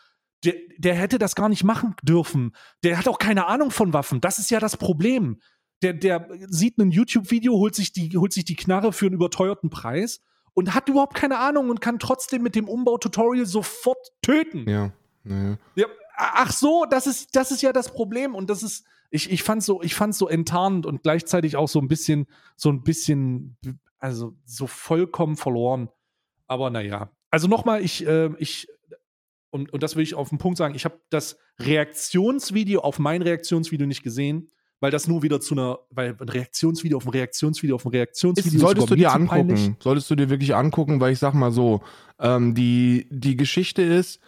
Der, der hätte das gar nicht machen dürfen. Der hat auch keine Ahnung von Waffen. Das ist ja das Problem. Der, der sieht ein YouTube-Video, holt, sich die, holt sich die Knarre für einen überteuerten Preis und hat überhaupt keine Ahnung und kann trotzdem mit dem Umbau-Tutorial sofort töten. Ja. Naja. ja. Ach so, das ist, das ist ja das Problem und das ist, ich, ich fand so, ich fand so enttarnend und gleichzeitig auch so ein bisschen, so ein bisschen, also so vollkommen verloren. Aber naja, also nochmal, ich, äh, ich, und, und das will ich auf den Punkt sagen, ich habe das Reaktionsvideo auf mein Reaktionsvideo nicht gesehen, weil das nur wieder zu einer, weil ein Reaktionsvideo auf ein Reaktionsvideo auf ein Reaktionsvideo ist, solltest du dir angucken, peinlich. solltest du dir wirklich angucken, weil ich sag mal so, ähm, die, die Geschichte ist,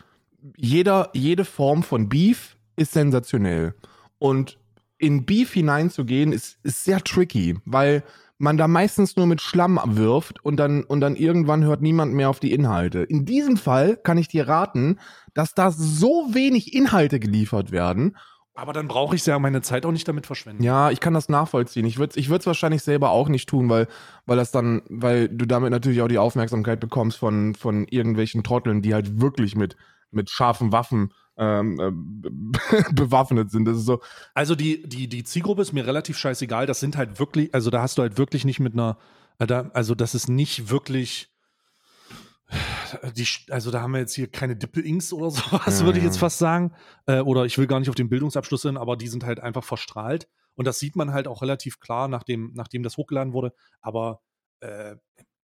jeder, jede Form von Beef ist sensationell. Und in Beef hineinzugehen, ist, ist sehr tricky, weil man da meistens nur mit Schlamm wirft und dann, und dann irgendwann hört niemand mehr auf die Inhalte. In diesem Fall kann ich dir raten, dass da so wenig Inhalte geliefert werden. Aber dann brauche ich ja meine Zeit auch nicht damit verschwenden. Ja, ich kann das nachvollziehen. Ich würde es ich wahrscheinlich selber auch nicht tun, weil, weil das dann, weil du damit natürlich auch die Aufmerksamkeit bekommst von, von irgendwelchen Trotteln, die halt wirklich mit, mit scharfen Waffen ähm, äh, bewaffnet sind. Das ist so. Also die, die, die Zielgruppe ist mir relativ scheißegal. Das sind halt wirklich, also da hast du halt wirklich nicht mit einer, äh, also das ist nicht wirklich. Die, also da haben wir jetzt hier keine Dippel-Inks oder sowas, ja, würde ich jetzt fast sagen. Äh, oder ich will gar nicht auf den Bildungsabschluss hin, aber die sind halt einfach verstrahlt. Und das sieht man halt auch relativ klar, nachdem, nachdem das hochgeladen wurde. Aber äh,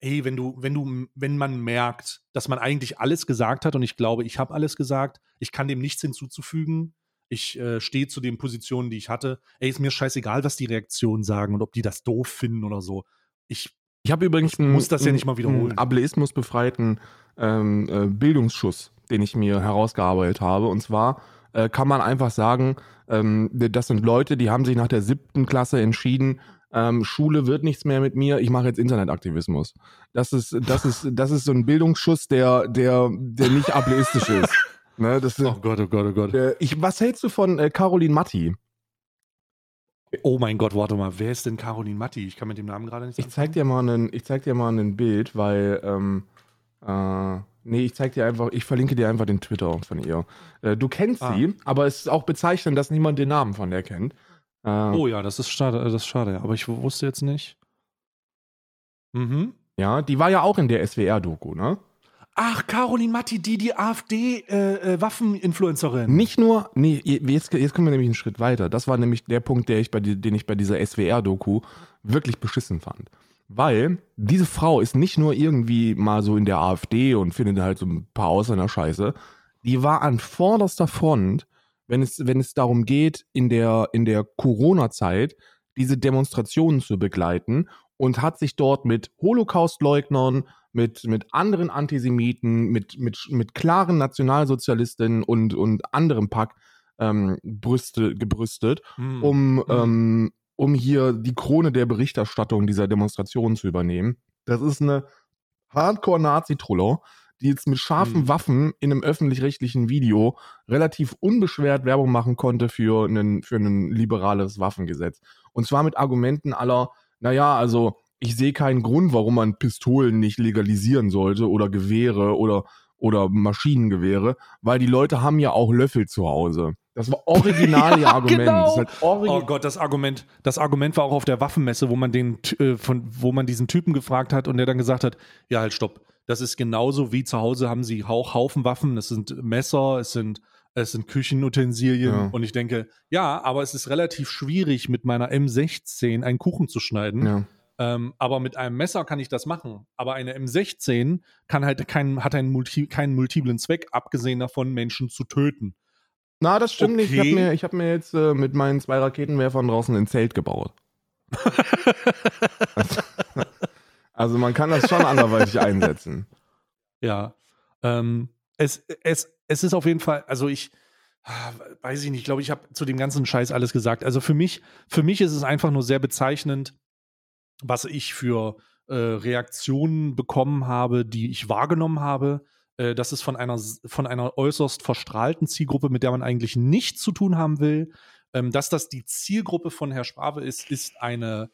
ey, wenn du, wenn du, wenn man merkt, dass man eigentlich alles gesagt hat und ich glaube, ich habe alles gesagt, ich kann dem nichts hinzuzufügen, ich äh, stehe zu den Positionen, die ich hatte, ey, ist mir scheißegal, was die Reaktionen sagen und ob die das doof finden oder so. Ich, ich habe übrigens einen, muss das ja nicht mal wiederholen. Ableismusbefreiten ähm, äh, Bildungsschuss, den ich mir herausgearbeitet habe. Und zwar äh, kann man einfach sagen, ähm, das sind Leute, die haben sich nach der siebten Klasse entschieden, ähm, Schule wird nichts mehr mit mir, ich mache jetzt Internetaktivismus. Das ist, das ist, das ist so ein Bildungsschuss, der, der, der nicht ableistisch ist. Ne, das oh Gott, oh Gott, oh Gott. Äh, ich, was hältst du von äh, Caroline Matti? Oh mein Gott, warte mal, wer ist denn Caroline Matti? Ich kann mit dem Namen gerade nicht. Ich zeig dir mal ein, ich zeig dir mal ein Bild, weil, ähm, äh, nee, ich zeig dir einfach, ich verlinke dir einfach den Twitter von ihr. Äh, du kennst ah. sie, aber es ist auch bezeichnend, dass niemand den Namen von der kennt. Äh, oh ja, das ist schade, das ist schade, aber ich wusste jetzt nicht. Mhm. Ja, die war ja auch in der SWR-Doku, ne? Ach, Caroline Matti, die, die AfD-Waffeninfluencerin. Äh, äh Nicht nur, nee, jetzt, jetzt kommen wir nämlich einen Schritt weiter. Das war nämlich der Punkt, der ich bei, den ich bei dieser SWR-Doku wirklich beschissen fand. Weil diese Frau ist nicht nur irgendwie mal so in der AfD und findet halt so ein paar Ausländer Scheiße. Die war an vorderster Front wenn es, wenn es darum geht, in der, in der Corona-Zeit diese Demonstrationen zu begleiten und hat sich dort mit Holocaust-Leugnern, mit, mit anderen Antisemiten, mit, mit, mit klaren Nationalsozialistinnen und, und anderem Pack ähm, Brüste, gebrüstet, mhm. um, mhm. Ähm, um hier die Krone der Berichterstattung dieser Demonstrationen zu übernehmen. Das ist eine Hardcore-Nazi-Truller, die jetzt mit scharfen mhm. Waffen in einem öffentlich-rechtlichen Video relativ unbeschwert Werbung machen konnte für ein für ein liberales Waffengesetz. Und zwar mit Argumenten aller, naja, also ich sehe keinen Grund, warum man Pistolen nicht legalisieren sollte oder Gewehre oder, oder Maschinengewehre, weil die Leute haben ja auch Löffel zu Hause. Das war original ja, Argument. Genau. Halt origi oh Gott, das Argument, das Argument war auch auf der Waffenmesse, wo man den, äh, von, wo man diesen Typen gefragt hat und der dann gesagt hat, ja halt stopp, das ist genauso wie zu Hause haben sie auch Haufen Waffen. Es sind Messer, es sind, es sind Küchenutensilien. Ja. Und ich denke, ja, aber es ist relativ schwierig, mit meiner M16 einen Kuchen zu schneiden. Ja. Ähm, aber mit einem Messer kann ich das machen. Aber eine M16 kann halt kein, hat einen Multi, keinen multiplen Zweck, abgesehen davon, Menschen zu töten. Na, das stimmt Okay. nicht. Ich habe mir, ich hab mir jetzt äh, mit meinen zwei Raketenwerfern draußen ein Zelt gebaut. also man kann das schon anderweitig einsetzen. Ja. Ähm, es, es, es ist auf jeden Fall, also ich weiß ich nicht, ich glaube, ich habe zu dem ganzen Scheiß alles gesagt. Also für mich, für mich ist es einfach nur sehr bezeichnend, was ich für äh, Reaktionen bekommen habe, die ich wahrgenommen habe. Äh, das ist von einer, von einer äußerst verstrahlten Zielgruppe, mit der man eigentlich nichts zu tun haben will. Ähm, dass das die Zielgruppe von Herr Sprave ist, ist eine,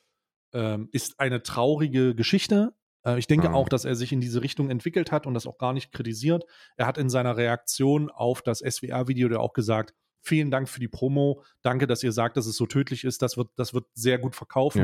ähm, ist eine traurige Geschichte. Äh, ich denke Mhm. auch, dass er sich in diese Richtung entwickelt hat und das auch gar nicht kritisiert. Er hat in seiner Reaktion auf das SWR-Video ja auch gesagt, vielen Dank für die Promo, danke, dass ihr sagt, dass es so tödlich ist, das wird, das wird sehr gut verkaufen.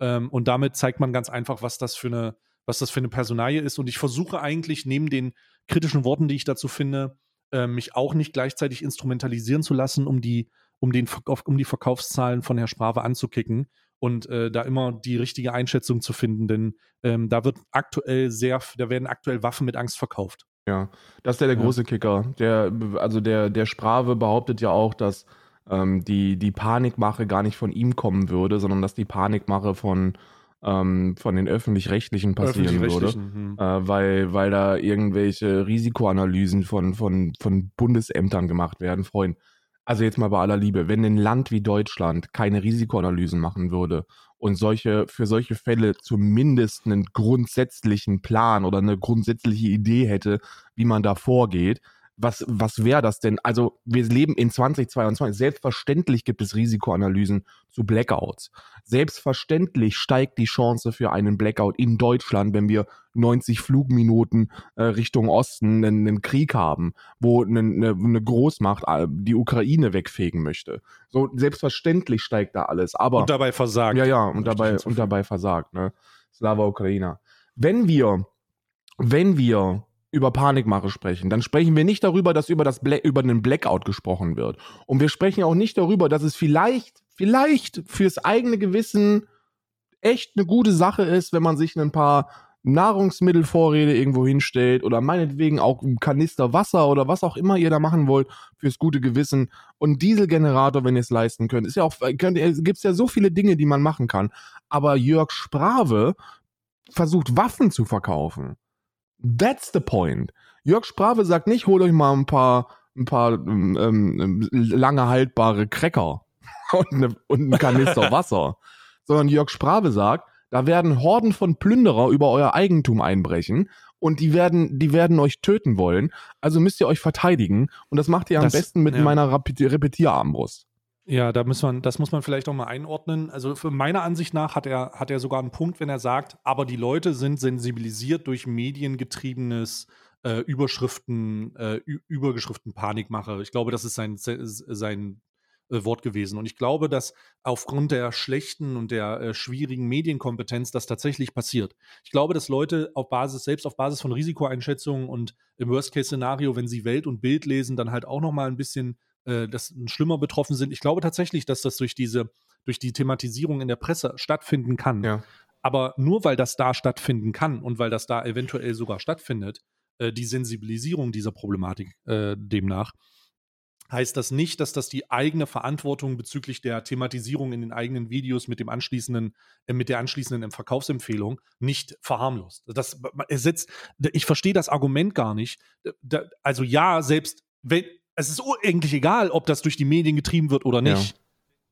Ja. Ähm, und damit zeigt man ganz einfach, was das für eine, was das für eine Personalie ist. Und ich versuche eigentlich neben den kritischen Worten, die ich dazu finde, äh, mich auch nicht gleichzeitig instrumentalisieren zu lassen, um die, um den um die Verkaufszahlen von Herr Sprave anzukicken und äh, da immer die richtige Einschätzung zu finden, denn ähm, da wird aktuell sehr, da werden aktuell Waffen mit Angst verkauft. Ja, das ist ja der Ja. große Kicker. Der, also der, der Sprave behauptet ja auch, dass ähm, die, die Panikmache gar nicht von ihm kommen würde, sondern dass die Panikmache von, ähm, von den Öffentlich-Rechtlichen passieren würde. Öffentlich-rechtlichen, hm. Äh, weil, weil da irgendwelche Risikoanalysen von, von, von Bundesämtern gemacht werden. Freund, also jetzt mal bei aller Liebe, wenn ein Land wie Deutschland keine Risikoanalysen machen würde und solche, für solche Fälle zumindest einen grundsätzlichen Plan oder eine grundsätzliche Idee hätte, wie man da vorgeht, was, was wäre das denn? Also, wir leben in 2022. Selbstverständlich gibt es Risikoanalysen zu Blackouts. Selbstverständlich steigt die Chance für einen Blackout in Deutschland, wenn wir 90 Flugminuten äh, Richtung Osten einen, einen Krieg haben, wo eine, eine, eine Großmacht äh, die Ukraine wegfegen möchte. So, selbstverständlich steigt da alles. Aber und dabei versagt. ja, ja, und dabei, und dabei versagt, ne? Slava Ukraina. Wenn wir, wenn wir über Panikmache sprechen, dann sprechen wir nicht darüber, dass über, das Bla über einen Blackout gesprochen wird. Und wir sprechen auch nicht darüber, dass es vielleicht, vielleicht fürs eigene Gewissen echt eine gute Sache ist, wenn man sich ein paar Nahrungsmittelvorräte irgendwo hinstellt oder meinetwegen auch ein Kanister Wasser oder was auch immer ihr da machen wollt fürs gute Gewissen und Dieselgenerator, wenn ihr es leisten könnt. Ist ja auch, könnt, es gibt ja so viele Dinge, die man machen kann. Aber Jörg Sprave versucht Waffen zu verkaufen. That's the point. Jörg Sprave sagt nicht, holt euch mal ein paar, ein paar ähm, ähm, lange haltbare Cracker und, eine, und einen Kanister Wasser. Sondern Jörg Sprave sagt, da werden Horden von Plünderer über euer Eigentum einbrechen und die werden, die werden euch töten wollen. Also müsst ihr euch verteidigen und das macht ihr am Das- besten mit ja. meiner Repeti- Repetierarmbrust. Ja, da muss man, das muss man vielleicht auch mal einordnen. Also für meiner Ansicht nach hat er, hat er sogar einen Punkt, wenn er sagt, aber die Leute sind sensibilisiert durch mediengetriebenes äh, Überschriften, äh, Übergeschriften Panikmache. Ich glaube, das ist sein, sein äh, Wort gewesen. Und ich glaube, dass aufgrund der schlechten und der äh, schwierigen Medienkompetenz das tatsächlich passiert. Ich glaube, dass Leute auf Basis, selbst auf Basis von Risikoeinschätzungen und im Worst-Case-Szenario, wenn sie Welt und Bild lesen, dann halt auch noch mal ein bisschen äh, das schlimmer betroffen sind. Ich glaube tatsächlich, dass das durch diese, durch die Thematisierung in der Presse stattfinden kann. Ja. Aber nur weil das da stattfinden kann und weil das da eventuell sogar stattfindet, äh, die Sensibilisierung dieser Problematik äh, demnach, heißt das nicht, dass das die eigene Verantwortung bezüglich der Thematisierung in den eigenen Videos mit dem anschließenden, äh, mit der anschließenden Verkaufsempfehlung nicht verharmlost. Das es sitzt, ich verstehe das Argument gar nicht. Also ja, selbst wenn es ist eigentlich egal, ob das durch die Medien getrieben wird oder nicht,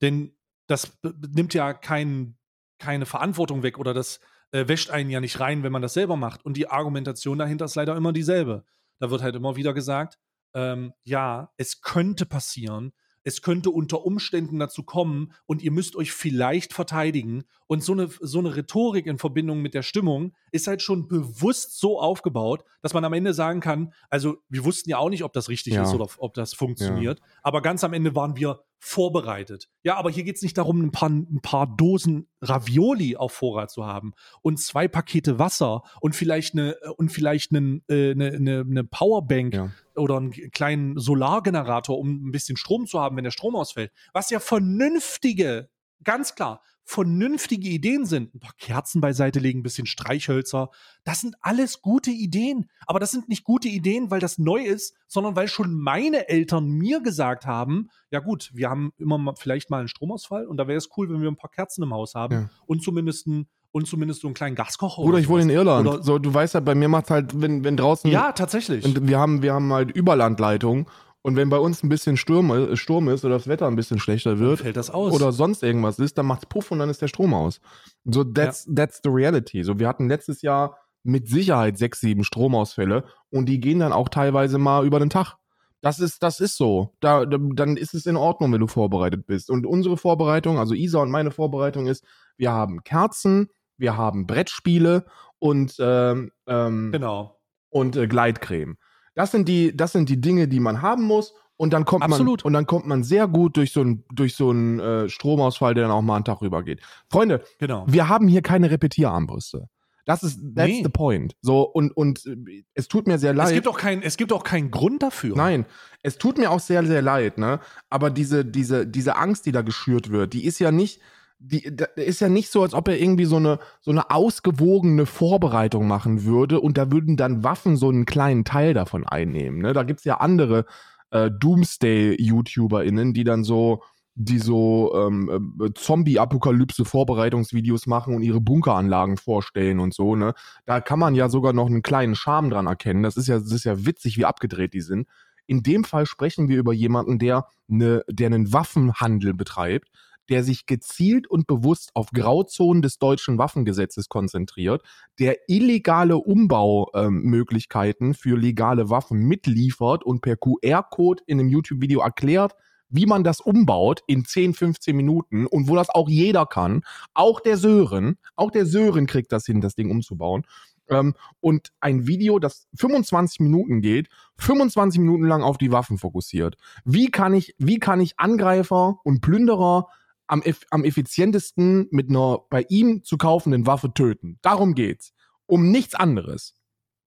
denn das nimmt ja kein, keine Verantwortung weg oder das äh, wäscht einen ja nicht rein, wenn man das selber macht. Und die Argumentation dahinter ist leider immer dieselbe. Da wird halt immer wieder gesagt, ähm, ja, es könnte passieren, es könnte unter Umständen dazu kommen und ihr müsst euch vielleicht verteidigen. Und so eine, so eine Rhetorik in Verbindung mit der Stimmung ist halt schon bewusst so aufgebaut, dass man am Ende sagen kann, also wir wussten ja auch nicht, ob das richtig Ja. ist oder ob das funktioniert, aber ganz am Ende waren wir vorbereitet. Ja, aber hier geht es nicht darum, ein paar, ein paar Dosen Ravioli auf Vorrat zu haben und zwei Pakete Wasser und vielleicht eine und vielleicht einen, äh, eine, eine, eine Powerbank Ja. oder einen kleinen Solargenerator, um ein bisschen Strom zu haben, wenn der Strom ausfällt. Was ja vernünftige ganz klar vernünftige Ideen sind, ein paar Kerzen beiseite legen, ein bisschen Streichhölzer, das sind alles gute Ideen. Aber das sind nicht gute Ideen, weil das neu ist, sondern weil schon meine Eltern mir gesagt haben, ja gut, wir haben immer mal, vielleicht mal einen Stromausfall und da wäre es cool, wenn wir ein paar Kerzen im Haus haben ja. und zumindest ein und zumindest so einen kleinen Gaskocher. Oder ich wohne in Irland. Oder so, du weißt ja, bei mir macht halt, wenn, wenn draußen. Ja, tatsächlich. Und wir haben, wir haben halt Überlandleitungen und wenn bei uns ein bisschen Sturm, äh, Sturm ist oder das Wetter ein bisschen schlechter wird, fällt das aus. Oder sonst irgendwas ist, dann macht's Puff und dann ist der Strom aus. So, that's, ja. that's the reality. So, wir hatten letztes Jahr mit Sicherheit sechs, sieben Stromausfälle und die gehen dann auch teilweise mal über den Tag. Das ist, das ist so. Da, da, dann ist es in Ordnung, wenn du vorbereitet bist. Und unsere Vorbereitung, also Isa und meine Vorbereitung ist, wir haben Kerzen, wir haben Brettspiele und ähm, ähm, genau. und äh, Gleitcreme. Das sind die, das sind die Dinge, die man haben muss. Und dann kommt Absolut. man und dann kommt man sehr gut durch so einen durch so einen äh, Stromausfall, der dann auch mal einen Tag rübergeht. Freunde, genau. wir haben hier keine Repetierarmbrüste. Das ist that's nee. the point. So und und äh, es tut mir sehr leid. Es gibt auch keinen es gibt auch keinen Grund dafür. Nein, es tut mir auch sehr sehr leid, ne? Aber diese diese diese Angst, die da geschürt wird, die ist ja nicht die ist ja nicht so, als ob er irgendwie so eine, so eine ausgewogene Vorbereitung machen würde und da würden dann Waffen so einen kleinen Teil davon einnehmen. Ne? Da gibt's ja andere äh, Doomsday-YouTuberInnen, die dann so, die so ähm, äh, Zombie-Apokalypse-Vorbereitungsvideos machen und ihre Bunkeranlagen vorstellen und so, ne? Da kann man ja sogar noch einen kleinen Charme dran erkennen. Das ist ja, das ist ja witzig, wie abgedreht die sind. In dem Fall sprechen wir über jemanden, der, ne, der einen Waffenhandel betreibt, der sich gezielt und bewusst auf Grauzonen des deutschen Waffengesetzes konzentriert, der illegale Umbaumöglichkeiten ähm, für legale Waffen mitliefert und per QR-Code in einem YouTube-Video erklärt, wie man das umbaut in 10, 15 Minuten und wo das auch jeder kann. Auch der Sören, auch der Sören kriegt das hin, das Ding umzubauen. Ähm, und ein Video, das 25 Minuten geht, 25 Minuten lang auf die Waffen fokussiert. Wie kann ich, wie kann ich Angreifer und Plünderer am, am effizientesten mit einer bei ihm zu kaufenden Waffe töten. Darum geht's. Um nichts anderes.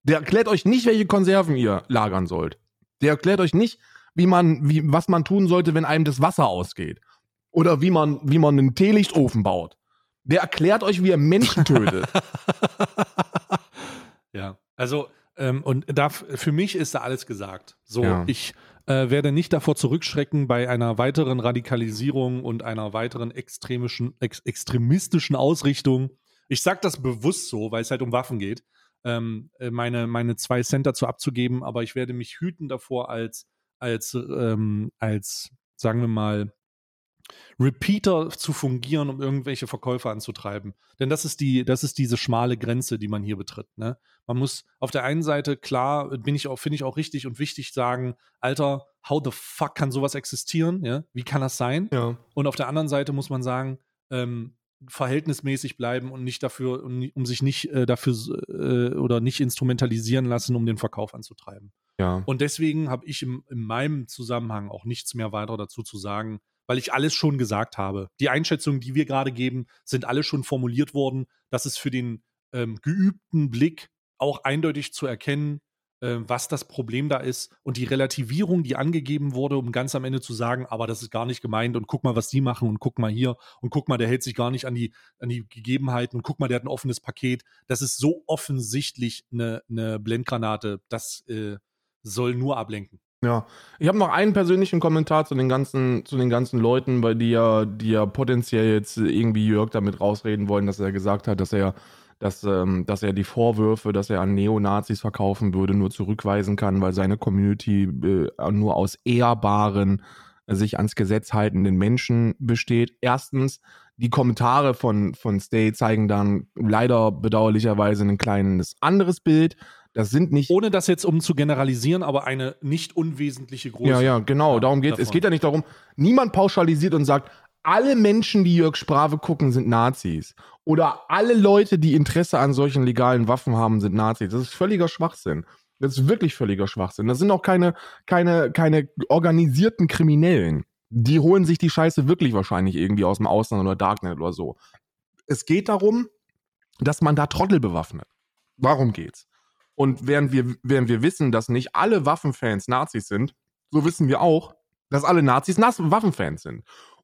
Der erklärt euch nicht, welche Konserven ihr lagern sollt. Der erklärt euch nicht, wie man, wie, was man tun sollte, wenn einem das Wasser ausgeht. Oder wie man, wie man einen Teelichtofen baut. Der erklärt euch, wie er Menschen tötet. ja, also, ähm, und da, für mich ist da alles gesagt. So, ja. ich, äh, werde nicht davor zurückschrecken, bei einer weiteren Radikalisierung und einer weiteren extremischen, ex extremistischen Ausrichtung. Ich sage das bewusst so, weil es halt um Waffen geht, ähm, äh, meine, meine zwei Cent dazu abzugeben, aber ich werde mich hüten davor, als, als, ähm, als sagen wir mal, Repeater zu fungieren, um irgendwelche Verkäufer anzutreiben. Denn das ist die, das ist diese schmale Grenze, die man hier betritt. Ne? Man muss auf der einen Seite klar, bin ich auch, finde ich auch richtig und wichtig sagen, Alter, how the fuck kann sowas existieren? Ja? Wie kann das sein? Ja. Und auf der anderen Seite muss man sagen, ähm, verhältnismäßig bleiben und nicht dafür, um, um sich nicht äh, dafür äh, oder nicht instrumentalisieren lassen, um den Verkauf anzutreiben. Ja. Und deswegen habe ich im, in meinem Zusammenhang auch nichts mehr weiter dazu zu sagen, weil ich alles schon gesagt habe. Die Einschätzungen, die wir gerade geben, sind alle schon formuliert worden. Das ist für den ähm, geübten Blick auch eindeutig zu erkennen, äh, was das Problem da ist. Und die Relativierung, die angegeben wurde, um ganz am Ende zu sagen, aber das ist gar nicht gemeint und guck mal, was die machen und guck mal hier und guck mal, der hält sich gar nicht an die, an die Gegebenheiten und guck mal, der hat ein offenes Paket. Das ist so offensichtlich eine, eine Blendgranate. Das äh, soll nur ablenken. Ja, ich habe noch einen persönlichen Kommentar zu den ganzen, zu den ganzen Leuten, bei die ja, die ja potenziell jetzt irgendwie Jörg damit rausreden wollen, dass er gesagt hat, dass er, dass, ähm, dass er die Vorwürfe, dass er an Neonazis verkaufen würde, nur zurückweisen kann, weil seine Community äh, nur aus ehrbaren, äh, sich ans Gesetz haltenden Menschen besteht. Erstens, die Kommentare von, von Stay zeigen dann leider bedauerlicherweise ein kleines anderes Bild. Das sind nicht. Ohne das jetzt um zu generalisieren, aber eine nicht unwesentliche Größe. Ja, ja, genau. Darum geht es. Es geht ja nicht darum, niemand pauschalisiert und sagt, alle Menschen, die Jörg Sprave gucken, sind Nazis. Oder alle Leute, die Interesse an solchen legalen Waffen haben, sind Nazis. Das ist völliger Schwachsinn. Das ist wirklich völliger Schwachsinn. Das sind auch keine, keine, keine organisierten Kriminellen. Die holen sich die Scheiße wirklich wahrscheinlich irgendwie aus dem Ausland oder Darknet oder so. Es geht darum, dass man da Trottel bewaffnet. Warum geht's? Und während wir, während wir wissen, dass nicht alle Waffenfans Nazis sind, so wissen wir auch, dass alle Nazis Waffenfans sind.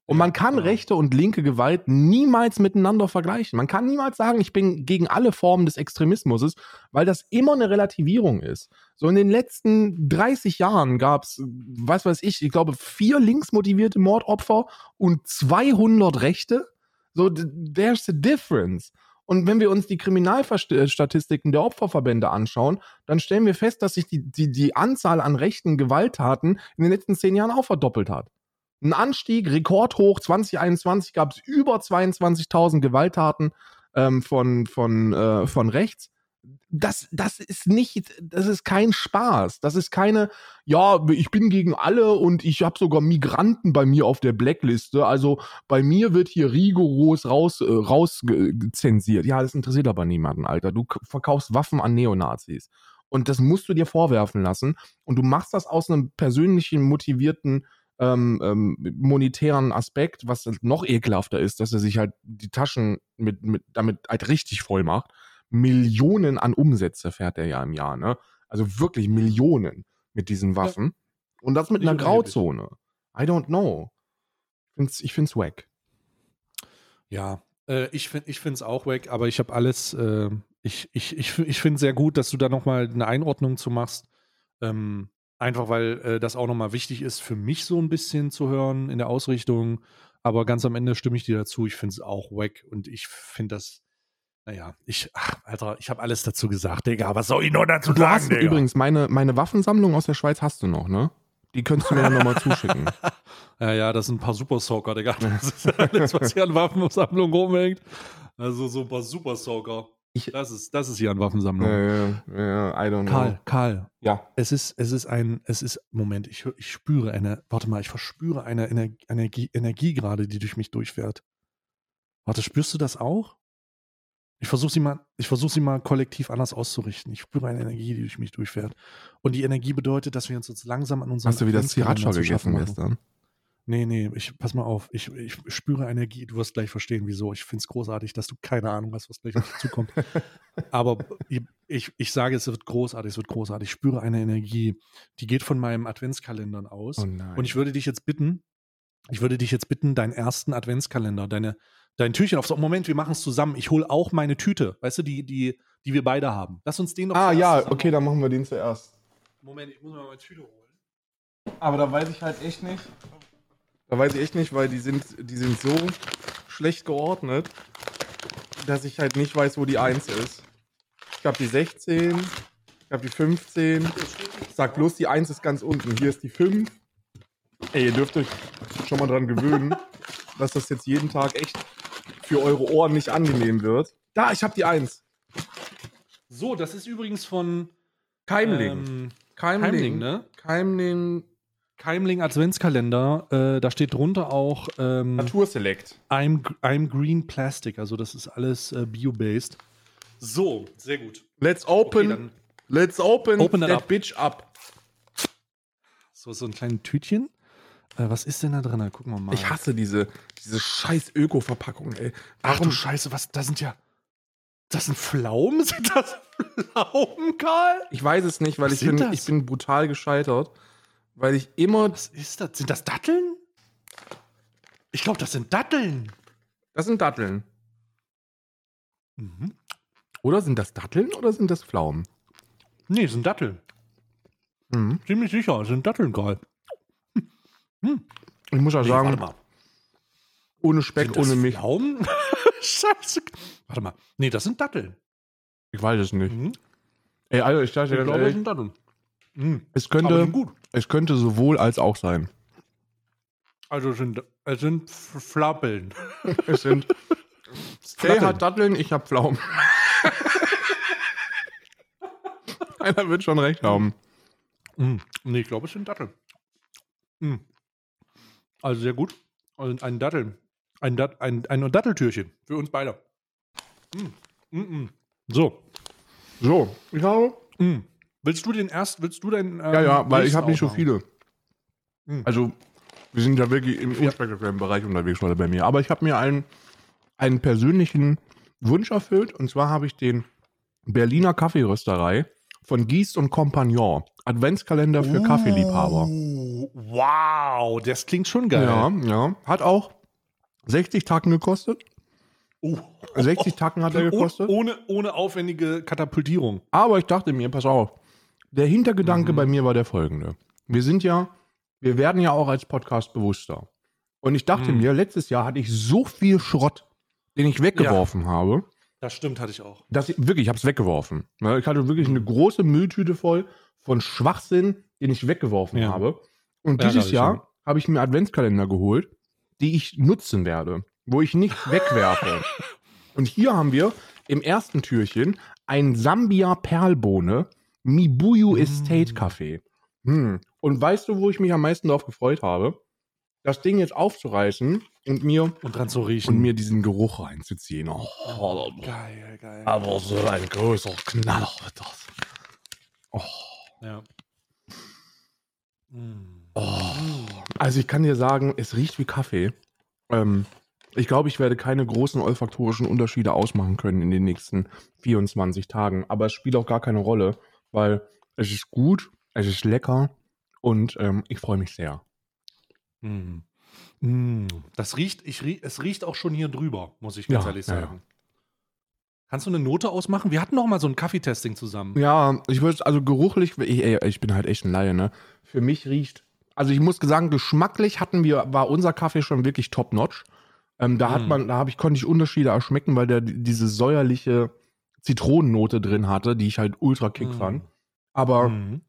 Und man kann genau. rechte und linke Gewalt niemals miteinander vergleichen. Man kann niemals sagen, ich bin gegen alle Formen des Extremismus, weil das immer eine Relativierung ist. So in den letzten 30 Jahren gab es, was weiß ich, ich glaube, vier linksmotivierte Mordopfer und 200 Rechte. So, th- there's a difference. Und wenn wir uns die Kriminalstatistiken der Opferverbände anschauen, dann stellen wir fest, dass sich die, die, die Anzahl an rechten Gewalttaten in den letzten zehn Jahren auch verdoppelt hat. Ein Anstieg, rekordhoch, 2021 gab es über 22.000 Gewalttaten ähm, von, von, äh, von rechts. Das, das ist nicht, das ist kein Spaß. Das ist keine, ja, ich bin gegen alle und ich habe sogar Migranten bei mir auf der Blackliste. Also bei mir wird hier rigoros raus, äh, raus. Ja, das interessiert aber niemanden, Alter. Du verkaufst Waffen an Neonazis. Und das musst du dir vorwerfen lassen. Und du machst das aus einem persönlichen, motivierten, ähm, ähm, monetären Aspekt, was noch ekelhafter ist, dass er sich halt die Taschen mit, mit, damit halt richtig voll macht. Millionen an Umsätze fährt er ja im Jahr, ne? Also wirklich Millionen mit diesen Waffen. Und das mit einer. Grauzone. I don't know. Ich find's, ich find's wack. Ja, äh, ich finde ich es auch weg, aber ich habe alles, äh, ich, ich, ich, ich finde sehr gut, dass du da nochmal eine Einordnung zu machst. Ähm, einfach weil äh, das auch nochmal wichtig ist, für mich so ein bisschen zu hören in der Ausrichtung. Aber ganz am Ende stimme ich dir dazu. Ich finde es auch wack und ich finde das, naja, ich, ach, Alter, ich habe alles dazu gesagt, Digga. Was soll ich noch dazu Du hast Digga? übrigens meine, meine Waffensammlung aus der Schweiz hast du noch, ne? Die könntest du mir dann nochmal zuschicken. Ja, ja, das sind ein paar Super Soaker, Digga. Das ist alles, was hier an Waffensammlung rumhängt. Also so ein paar Super Soaker. Das ist, das ist hier an Waffensammlung. ja, ja, I don't know. Karl, Karl, Ja. es ist, es ist ein, es ist, Moment, ich, ich spüre eine, warte mal, ich verspüre eine Ener Energie, Energie gerade, die durch mich durchfährt. Warte, spürst du das auch? Ich versuche sie mal, ich versuche sie mal kollektiv anders auszurichten. Ich spüre eine Energie, die durch mich durchfährt. Und die Energie bedeutet, dass wir uns jetzt langsam an unserem Hast du wieder Sriracha gegessen gestern? Nee, nee, ich, pass mal auf. Ich, ich spüre Energie. Du wirst gleich verstehen, wieso. Ich finde es großartig, dass du keine Ahnung hast, was gleich auf dich zukommt. Aber ich, ich, sage, es wird großartig, es wird großartig. Ich spüre eine Energie, die geht von meinem Adventskalendern aus. Oh. Und ich würde dich jetzt bitten, ich würde dich jetzt bitten, deinen ersten Adventskalender, deine, dein Türchen auf. So, Moment, wir machen es zusammen. Ich hole auch meine Tüte, weißt du, die, die, die wir beide haben. Lass uns den noch ah ja, zusammen okay, dann machen wir den zuerst. Moment, ich muss mal meine Tüte holen. Aber da weiß ich halt echt nicht. Da weiß ich echt nicht, weil die sind, die sind so schlecht geordnet, dass ich halt nicht weiß, wo die 1 ist. Ich habe die 16, ich habe die 15. Sag bloß, die 1 ist ganz unten. Hier ist die 5. Ey, ihr dürft euch schon mal dran gewöhnen, dass das jetzt jeden Tag echt für eure Ohren nicht angenehm wird. Da, ich habe die 1. So, das ist übrigens von Keimling. ähm, Keimling, Keimling, ne? Keimling Keimling Adventskalender. Äh, da steht drunter auch ähm, Naturselect. I'm, I'm Green Plastic. Also das ist alles äh, bio-based. So, sehr gut. Let's open. Okay, Let's open, Open that that up. bitch up. so, so ein kleines Tütchen. Äh, was ist denn da drin? Gucken wir mal. Ich hasse diese, diese scheiß Öko-Verpackung, ey. Ach du Scheiße, was? Da sind ja. Das sind Pflaumen? Sind das Pflaumen, Karl? Ich weiß es nicht, weil Was ich bin, das? ich bin brutal gescheitert. Weil ich immer. Was ist das? Sind das Datteln? Ich glaube, das sind Datteln. Das sind Datteln. Mhm. Oder sind das Datteln oder sind das Pflaumen? Nee, sind Datteln. Mhm. Ziemlich sicher, sind Datteln, Karl. Ich muss ja Nee, sagen, warte mal. ohne Speck, ohne Milch. Pflaumen? Scheiße. Warte mal. Nee, das sind Datteln. Ich weiß es nicht. Mhm. Ey, Alter, ich dachte Ich glaube, das sind Datteln. Mhm. es könnte, es könnte sowohl als auch sein. Also sind, es sind Flappeln. Es sind. Flatteln. hat Datteln, ich hab Pflaumen. Einer wird schon recht haben. Mhm. Nee, ich glaube, es sind Datteln. Mhm. Also sehr gut. Und ein Datteln. Ein, Dat ein, ein Datteltürchen für uns beide. Mhm. Mhm. Mhm. So. So, ich habe. Mhm. Willst du den erst, willst du deinen. ähm, Ja, ja, weil ich habe nicht so viele. Mhm. Also, wir sind ja wirklich im unspektakulären Bereich unterwegs heute bei mir. Aber ich habe mir einen, einen persönlichen Wunsch erfüllt. Und zwar habe ich den Berliner Kaffeerösterei von Gies und Compagnon. Adventskalender für Kaffeeliebhaber. Wow, das klingt schon geil. Ja, ja. Hat auch 60 Tacken gekostet. Oh. 60 Tacken hat er Oh, gekostet. ohne, ohne aufwendige Katapultierung. Aber ich dachte mir, pass auf, der Hintergedanke Mhm. bei mir war der folgende. Wir sind ja, wir werden ja auch als Podcast bewusster. Und ich dachte Mhm. mir, letztes Jahr hatte ich so viel Schrott, den ich weggeworfen habe, Das stimmt, hatte ich auch. dass ich wirklich, ich habe es weggeworfen. Ja, Ich hatte wirklich eine große Mülltüte voll von Schwachsinn, den ich weggeworfen Ja. habe. Und Ärgerlich, dieses Jahr ja. habe ich mir Adventskalender geholt, die ich nutzen werde, wo ich nicht wegwerfe. Und hier haben wir im ersten Türchen ein Sambia Perlbohne Mibuyu Mm. Estate Café. Hm. Und weißt du, wo ich mich am meisten darauf gefreut habe? Das Ding jetzt aufzureißen und mir, Und dran zu riechen. und mir diesen Geruch reinzuziehen. Oh, geil, geil. aber so ein großer Knaller wird das. Oh. Ja. Mm. Oh. Also ich kann dir sagen, es riecht wie Kaffee. Ähm, ich glaube, ich werde keine großen olfaktorischen Unterschiede ausmachen können in den nächsten 24 Tagen. Aber es spielt auch gar keine Rolle, weil es ist gut, es ist lecker und ähm, ich freue mich sehr. Mm. Mm. Das riecht, ich rie es riecht auch schon hier drüber, muss ich ganz Ja, ehrlich ja, ja. sagen. Kannst du eine Note ausmachen? Wir hatten noch mal so ein Kaffeetesting zusammen. Ja, ich würde, also geruchlich, ich, ey, ich bin halt echt ein Laie, ne? Für mich riecht, also ich muss sagen, geschmacklich hatten wir, war unser Kaffee schon wirklich top-notch. Ähm, da hat Mm. man, da habe ich, konnte ich Unterschiede erschmecken, weil der diese säuerliche Zitronennote drin hatte, die ich halt ultra kick Mm. fand. Aber Mhm.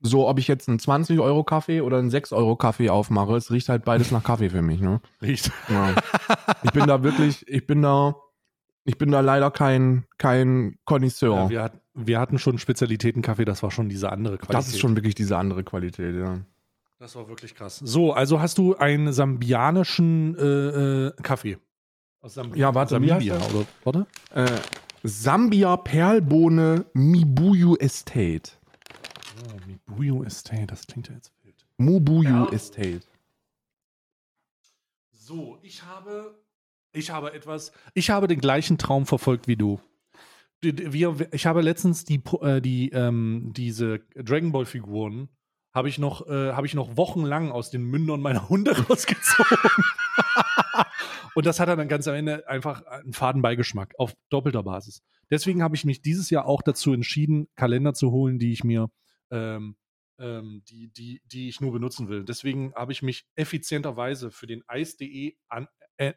so, ob ich jetzt einen 20-Euro-Kaffee oder einen 6-Euro-Kaffee aufmache, es riecht halt beides nach Kaffee für mich, ne? Riecht. Ja. Ich bin da wirklich, ich bin da, ich bin da leider kein, kein Connoisseur. Ja, wir, hat, wir hatten schon Spezialitäten-Kaffee, das war schon diese andere Qualität. das ist schon wirklich diese andere Qualität, ja. Das war wirklich krass. So, also hast du einen sambianischen äh, äh, Kaffee. Aus Samb Ja, warte, der? oder? Warte. Äh, Sambia Perlbohne Mibuyu Estate. Oh, Mibuyo Estate, das klingt ja jetzt wild. Mubuyu Ja. Estate. So, ich habe, ich habe etwas, ich habe den gleichen Traum verfolgt wie du. Wir, ich habe letztens die, äh, die, ähm, diese Dragon Ball Figuren habe ich noch, äh, habe ich noch wochenlang aus den Mündern meiner Hunde rausgezogen. Und das hat dann ganz am Ende einfach einen faden Beigeschmack auf doppelter Basis. Deswegen habe ich mich dieses Jahr auch dazu entschieden, Kalender zu holen, die ich mir, ähm, ähm, die, die, die ich nur benutzen will. Deswegen habe ich mich effizienterweise für den Eis.de An äh,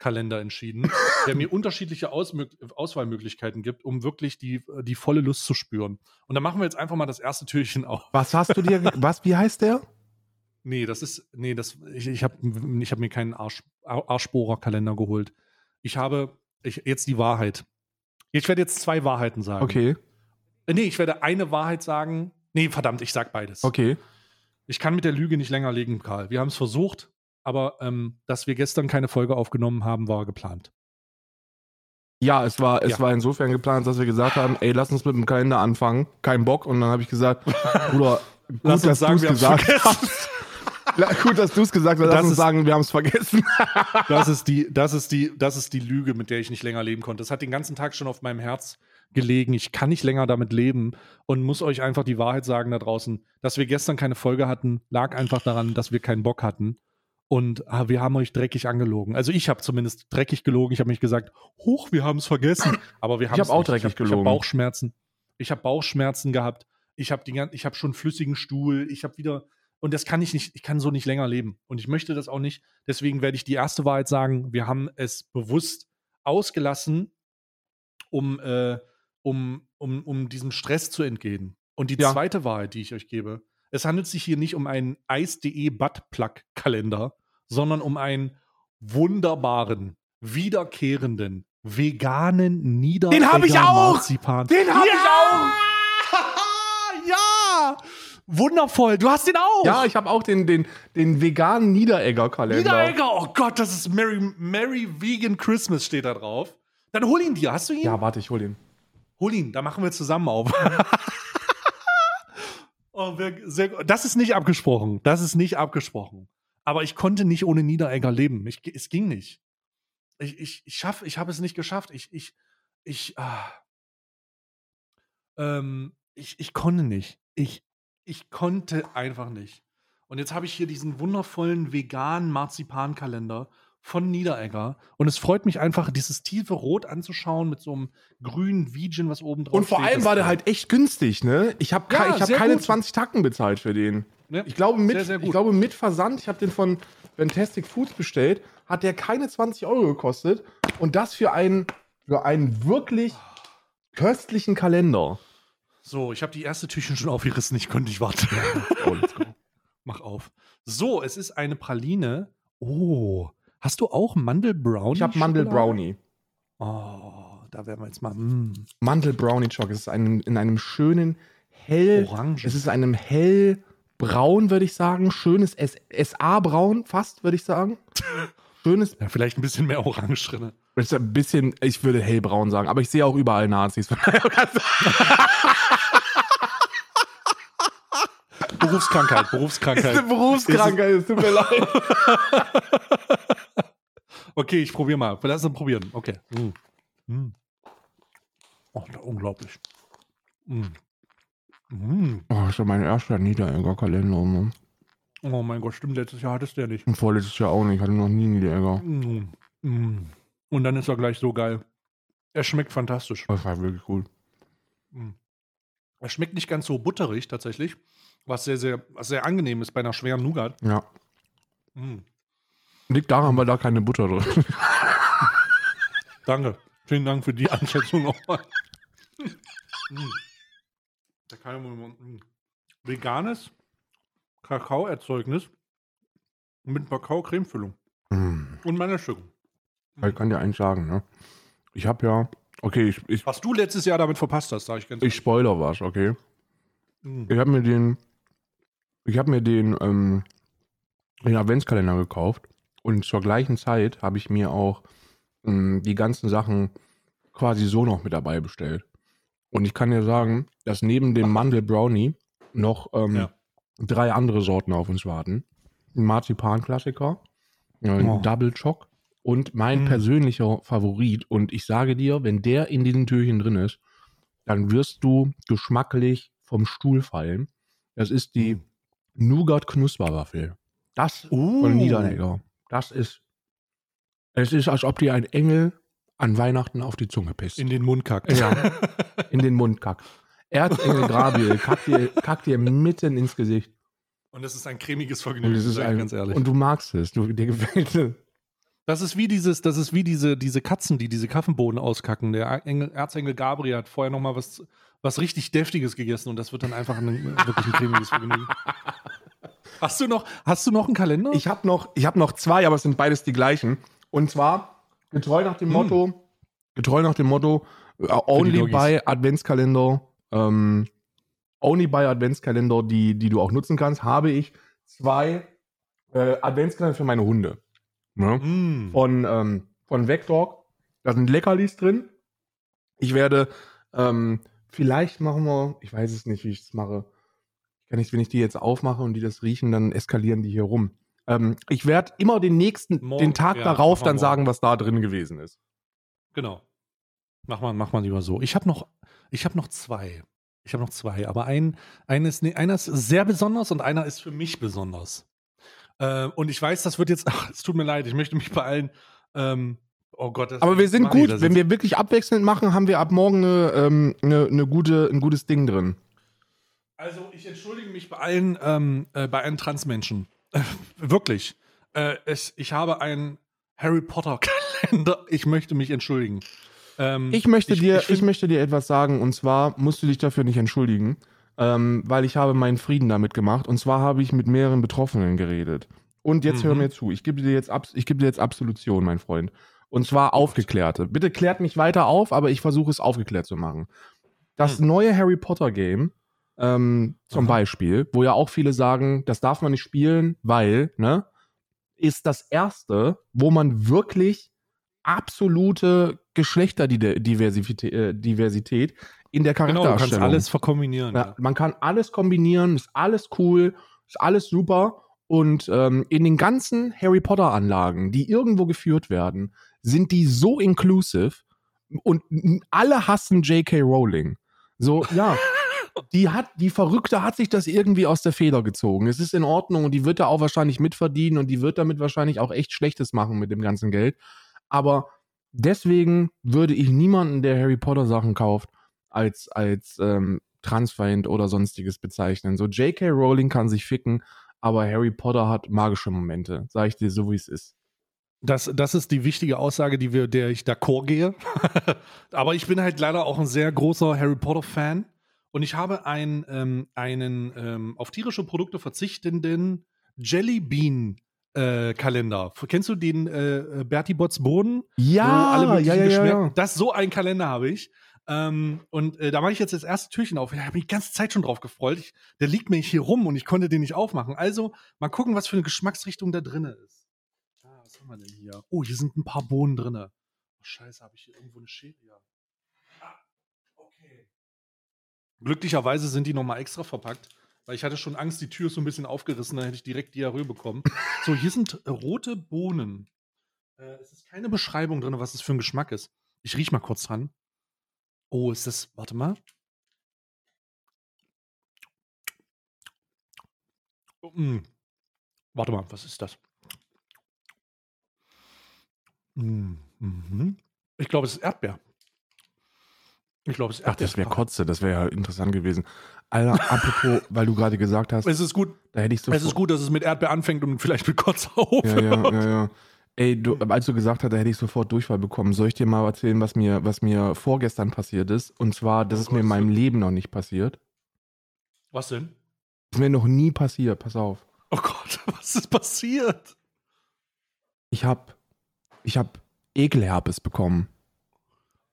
Analplug-Kalender entschieden, der mir unterschiedliche Ausmög Auswahlmöglichkeiten gibt, um wirklich die, die volle Lust zu spüren. Und dann machen wir jetzt einfach mal das erste Türchen auf. Was hast du dir, was, wie heißt der? Nee, das ist, nee, das, ich, ich habe ich hab mir keinen Arsch, Ar- Arschbohrer-Kalender geholt. Ich habe, ich, jetzt die Wahrheit. Ich werde jetzt zwei Wahrheiten sagen. Okay, Äh, Nee, ich werde eine Wahrheit sagen. Nee, verdammt, ich sag beides. okay. Ich kann mit der Lüge nicht länger legen, Karl. Wir haben es versucht, aber ähm, dass wir gestern keine Folge aufgenommen haben, war geplant. Ja, es war, es Ja. war insofern geplant, dass wir gesagt haben, ey, lass uns mit dem Kalender anfangen. Kein Bock. Und dann habe ich gesagt, Bruder, gut, Lass uns dass sagen, du es gesagt hast. Gut, dass du es gesagt hast. Lass Das uns ist- sagen, wir haben es vergessen. Das ist, die, das, ist die, das ist die Lüge, mit der ich nicht länger leben konnte. Das hat den ganzen Tag schon auf meinem Herz gelegen. Ich kann nicht länger damit leben und muss euch einfach die Wahrheit sagen da draußen. Dass wir gestern keine Folge hatten, lag einfach daran, dass wir keinen Bock hatten. Und ah, wir haben euch dreckig angelogen. Also ich habe zumindest dreckig gelogen. Ich habe mich gesagt, hoch, wir haben es vergessen. Aber wir haben hab auch dreckig ich hab, Ich gelogen. habe Bauchschmerzen. Ich habe Bauchschmerzen gehabt. Ich habe ich habe schon flüssigen Stuhl. Ich habe wieder und das kann ich nicht. Ich kann so nicht länger leben. Und ich möchte das auch nicht. Deswegen werde ich die erste Wahrheit sagen. Wir haben es bewusst ausgelassen, um äh, um um um diesem Stress zu entgehen. Und die Ja. zweite Wahrheit, die ich euch gebe, es handelt sich hier nicht um einen Eis.de Buttplug-Kalender, sondern um einen wunderbaren, wiederkehrenden, veganen Nieder Den hab ich auch! Marzipan. Den hab ich auch! ja! Wundervoll, du hast den auch! Ja, ich habe auch den, den, den veganen Niederegger-Kalender. Niederegger, oh Gott, das ist Merry, Merry Vegan Christmas steht da drauf. Dann hol ihn dir, hast du ihn? Ja, warte, ich hol den. Hol ihn, da machen wir zusammen auf. oh, sehr, das ist nicht abgesprochen. Das ist nicht abgesprochen. Aber ich konnte nicht ohne Niederegger leben. Ich, es ging nicht. Ich, ich, ich schaff, ich habe es nicht geschafft. Ich, ich, ich, ah. ähm, ich, ich konnte nicht. Ich, ich konnte einfach nicht. Und jetzt habe ich hier diesen wundervollen veganen Marzipankalender, von Niederegger. Und es freut mich einfach, dieses tiefe Rot anzuschauen mit so einem grünen Vigen, was oben drauf Und vor steht. allem war der halt echt günstig, ne? Ich habe Ja, ich hab keine gut. 20 Tacken bezahlt für den. Ja, Ich glaube, mit, sehr, sehr ich glaube, mit Versand, ich habe den von Fantastic Foods bestellt, hat der keine 20 Euro gekostet. Und das für einen, für einen wirklich köstlichen Kalender. So, ich habe die erste Tüchchen schon aufgerissen, ich konnte nicht warten. Oh. Mach auf. So, es ist eine Praline. Oh, hast du auch Mandel-Brownie? Ich habe Mandel Schokolade? Brownie. Oh, da werden wir jetzt mal. Mm, Mandel Brownie Choc. Es ist ein, in einem schönen hell. Orange. Es ist einem hellbraun, würde ich sagen. Schönes SA-Braun, fast, würde ich sagen. Schönes, ja, vielleicht ein bisschen mehr Orange drin. ein bisschen, ich würde hellbraun sagen, aber ich sehe auch überall Nazis. Berufskrankheit, ist eine Berufskrankheit. Berufskrankheit, es tut mir leid. Okay, ich probiere mal. Lass uns probieren. Okay. Mm. Mm. Oh, unglaublich. Mm. Mm. Oh, das ist ja mein erster Niederegger Kalender. Ne? Oh mein Gott, stimmt, letztes Jahr hattest du ja nicht. Und vorletztes Jahr auch nicht. Ich hatte noch nie Niederegger. Mm. Mm. Und dann ist er gleich so geil. Er schmeckt fantastisch. Das war wirklich cool. Mm. Er schmeckt nicht ganz so butterig tatsächlich, was sehr, sehr, was sehr angenehm ist bei einer schweren Nougat. Ja. Mm. Liegt daran, weil da keine Butter drin ist. Danke. Vielen Dank für die Einschätzung nochmal. Mm. Da kann man, mm. Veganes Kakaoerzeugnis mit Kakao-Cremefüllung Hm. und Mandelstücken. Ich kann dir eins sagen, ne? Ich habe ja, okay, ich, ich, Was du letztes Jahr damit verpasst hast, sage ich ganz ich spoiler was, okay? Mm. Ich habe mir den, ich habe mir den, ähm, den Adventskalender gekauft und zur gleichen Zeit habe ich mir auch ähm, die ganzen Sachen quasi so noch mit dabei bestellt. Und ich kann dir sagen, dass neben dem Mandel Brownie noch ähm, Ja. drei andere Sorten auf uns warten. Ein Marzipan-Klassiker, ein Oh. Double Choc und mein Mm. persönlicher Favorit. Und ich sage dir, wenn der in diesen Türchen drin ist, dann wirst du geschmacklich vom Stuhl fallen. Das ist die Mm. Nougat-Knusperwaffel. Das Uh. von Niederlegger. Das ist, es ist, als ob dir ein Engel an Weihnachten auf die Zunge pisst. In den Mund kackt. Ja. in den Mund kackt. Erzengel Gabriel kackt dir, kackt dir mitten ins Gesicht. Und das ist ein cremiges Vergnügen, es ist ein, ganz ehrlich. und du magst es. Du, dir gefällt es. Das ist wie dieses, das ist wie diese, diese Katzen, die diese Kaffenbohnen auskacken. Der Engel, Erzengel Gabriel hat vorher noch mal was, was richtig Deftiges gegessen und das wird dann einfach ein, wirklich ein cremiges Vergnügen. Hast du noch, hast du noch einen Kalender? Ich habe noch, ich hab noch zwei, aber es sind beides die gleichen. Und zwar getreu nach dem Hm. Motto, getreu nach dem Motto, äh, only by Adventskalender, ähm, only by Adventskalender, die, die du auch nutzen kannst, habe ich zwei äh, Adventskalender für meine Hunde. Ne? Mm. Von, ähm, von Vecdog. Da sind Leckerlis drin. Ich werde, ähm, vielleicht machen wir, ich weiß es nicht, wie ich es mache. Ich kann nicht, wenn ich die jetzt aufmache und die das riechen, dann eskalieren die hier rum. Ähm, ich werde immer den nächsten, Morgen, den Tag ja, darauf dann morgen. sagen, was da drin gewesen ist. Genau. Mach mal, mach mal lieber so. Ich habe noch, ich habe noch zwei. Ich habe noch zwei, aber ein, eines, nee, einer ist sehr besonders und einer ist für mich besonders. Äh, und ich weiß, das wird jetzt, ach, es tut mir leid, ich möchte mich bei allen, ähm, oh Gott. das- Aber wir sind ich gut. Wenn wir wirklich abwechselnd machen, haben wir ab morgen eine, ähm, eine, eine gute, ein gutes Ding drin. Also ich entschuldige mich bei allen, ähm, äh, bei allen Transmenschen. Wirklich. Äh, es, ich habe einen Harry Potter Kalender. Ich möchte mich entschuldigen. Ähm, Ich möchte, dir, ich, find- möchte dir etwas sagen und zwar musst du dich dafür nicht entschuldigen, ähm, weil ich habe meinen Frieden damit gemacht und zwar habe ich mit mehreren Betroffenen geredet. Und jetzt hör Mhm. mir zu, ich gebe dir jetzt ich gebe dir jetzt Absolution, mein Freund. Und zwar aufgeklärte. Bitte klärt mich weiter auf, aber ich versuche es aufgeklärt zu machen. Das Hm. neue Harry Potter Game, ähm, zum Aha. Beispiel, wo ja auch viele sagen, das darf man nicht spielen, weil, ne, ist das erste, wo man wirklich absolute Geschlechterdiversität äh, Diversität in der Genau, du kannst Charaktererstellung. alles verkombinieren. Ja, Ja. man kann alles kombinieren, ist alles cool, ist alles super. Und ähm, in den ganzen Harry Potter Anlagen, die irgendwo geführt werden, sind die so inclusive und alle hassen J.K. Rowling. So, ja. die hat, die Verrückte hat sich das irgendwie aus der Feder gezogen. Es ist in Ordnung und die wird da auch wahrscheinlich mitverdienen und die wird damit wahrscheinlich auch echt Schlechtes machen mit dem ganzen Geld. Aber deswegen würde ich niemanden, der Harry Potter Sachen kauft, als, als ähm, Transfeind oder sonstiges bezeichnen. So J.K. Rowling kann sich ficken, aber Harry Potter hat magische Momente. Sag ich dir so, wie es ist. Das, das ist die wichtige Aussage, die wir, der ich d'accord gehe. aber ich bin halt leider auch ein sehr großer Harry Potter-Fan. Und ich habe ein, ähm, einen ähm, auf tierische Produkte verzichtenden Jelly Bean äh, Kalender. Kennst du den äh, Bertie Botts Boden? Ja, ja, ja, ja, ja. Das so ein Kalender habe ich. Ähm, und äh, da mache ich jetzt das erste Türchen auf. Ich habe mich die ganze Zeit schon drauf gefreut. Ich, der liegt mir hier rum und ich konnte den nicht aufmachen. Also mal gucken, was für eine Geschmacksrichtung da drin ist. Ah, was haben wir denn hier? Oh, hier sind ein paar Bohnen drin. Oh, scheiße, habe ich hier irgendwo eine Schere? Ja. Ah, okay. Glücklicherweise sind die nochmal extra verpackt, weil ich hatte schon Angst, die Tür ist so ein bisschen aufgerissen, dann hätte ich direkt Diarrhoe bekommen. so, hier sind rote Bohnen. Äh, es ist keine Beschreibung drin, was es für ein Geschmack ist. Ich riech mal kurz dran. Oh, ist das. Warte mal. Mm. Warte mal, was ist das? Mm. Mhm. Ich glaube, es ist Erdbeer. Ich glaube, es ist Ach, das wäre Kotze, das wäre ja interessant gewesen. Alter, apropos, weil du gerade gesagt hast. Es ist gut. Da hätte ich so es ist gut, dass es mit Erdbeer anfängt und vielleicht mit Kotze aufhört. Ja, ja, ja, ja. Ey, du, als du gesagt hast, da hätte ich sofort Durchfall bekommen. Soll ich dir mal erzählen, was mir, was mir vorgestern passiert ist? Und zwar, das oh, ist mir in meinem? Leben noch nicht passiert. Was denn? Das ist mir noch nie passiert, pass auf. Oh Gott, was ist passiert? Ich hab, ich hab Ekelherpes bekommen.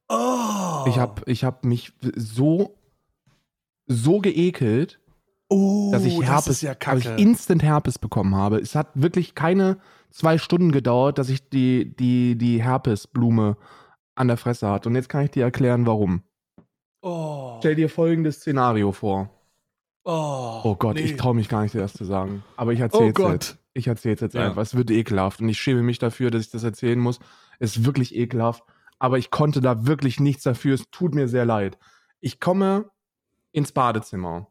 Oh. Ich hab, ich hab mich so, so geekelt, oh, dass ich Herpes, das ja dass ich instant Herpes bekommen habe. Es hat wirklich keine zwei Stunden gedauert, dass ich die, die, die Herpesblume an der Fresse hatte. Und jetzt kann ich dir erklären, warum. Oh. Stell dir folgendes Szenario vor. Oh, oh Gott, nee. ich traue mich gar nicht, das zu sagen. Aber ich erzähle oh es jetzt. Ich erzähle es jetzt ja. einfach. Es wird ekelhaft. Und ich schäme mich dafür, dass ich das erzählen muss. Es ist wirklich ekelhaft. Aber ich konnte da wirklich nichts dafür. Es tut mir sehr leid. Ich komme ins Badezimmer.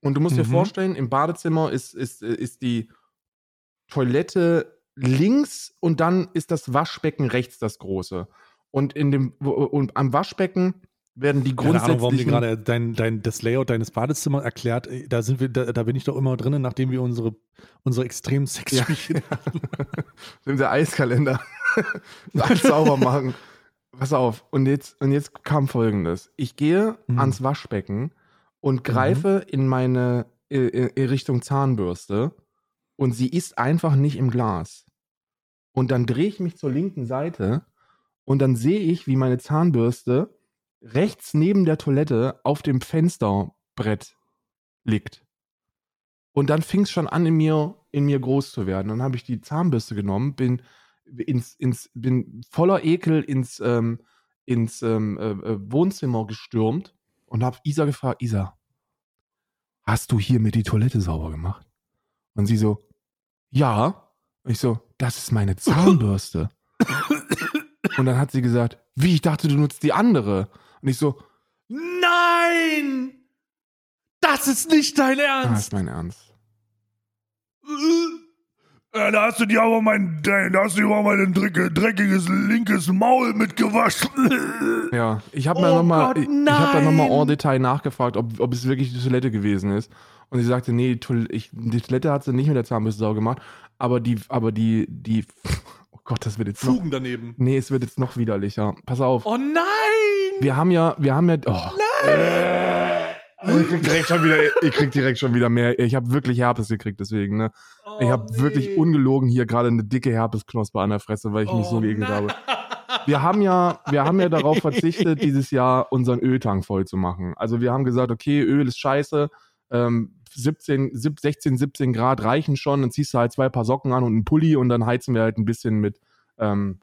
Und du musst mhm. dir vorstellen, im Badezimmer ist, ist, ist die Toilette links und dann ist das Waschbecken rechts das große. Und in dem und am Waschbecken werden die grundsätzlichen. Keine Ahnung, warum dir gerade dein, dein, das Layout deines Badezimmers erklärt. Da sind wir, da, da bin ich doch immer drin, nachdem wir unsere, unsere extremen Sexspielchen ja. haben. Sind der Eiskalender. Alles sauber machen. Pass auf. Und jetzt, und jetzt kam folgendes. Ich gehe mhm. ans Waschbecken und greife mhm. in meine in, in Richtung Zahnbürste und sie ist einfach nicht im Glas. Und dann drehe ich mich zur linken Seite und dann sehe ich, wie meine Zahnbürste rechts neben der Toilette auf dem Fensterbrett liegt. Und dann fing es schon an, in mir, in mir groß zu werden. Dann habe ich die Zahnbürste genommen, bin, ins, ins, bin voller Ekel ins, ähm, ins ähm, äh, äh Wohnzimmer gestürmt und habe Isa gefragt, Isa, hast du hier mir die Toilette sauber gemacht? Und sie so, ja. Und ich so, das ist meine Zahnbürste. Und dann hat sie gesagt, wie, ich dachte, du nutzt die andere. Und ich so, nein! Das ist nicht dein Ernst! Das ist mein Ernst. Äh, da hast du dir aber mein, da hast du dir aber mein dreckiges linkes Maul mitgewaschen. Ja, ich habe oh nochmal, ich, ich habe da nochmal en Detail nachgefragt, ob, ob es wirklich die Toilette gewesen ist. Und sie sagte, nee, die Toilette, ich, die Toilette hat sie nicht mit der Zahnbürste sauber gemacht, aber die, aber die, die, oh Gott, das wird jetzt noch. Fugen daneben. Nee, es wird jetzt noch widerlicher. Pass auf. Oh nein! Wir haben ja, wir haben ja, oh. Nein! Äh, ich krieg direkt schon wieder, ich krieg direkt schon wieder mehr. Ich habe wirklich Herpes gekriegt, deswegen, ne? Oh, ich habe nee. wirklich ungelogen hier gerade eine dicke Herpesknospe an der Fresse, weil ich mich so Oh, geekelt nein. habe. Wir haben ja, wir haben ja darauf verzichtet, dieses Jahr unseren Öltank voll zu machen. Also wir haben gesagt, okay, Öl ist scheiße, ähm, 17, 16, 17 Grad reichen schon, dann ziehst du halt zwei Paar Socken an und einen Pulli und dann heizen wir halt ein bisschen mit, ähm,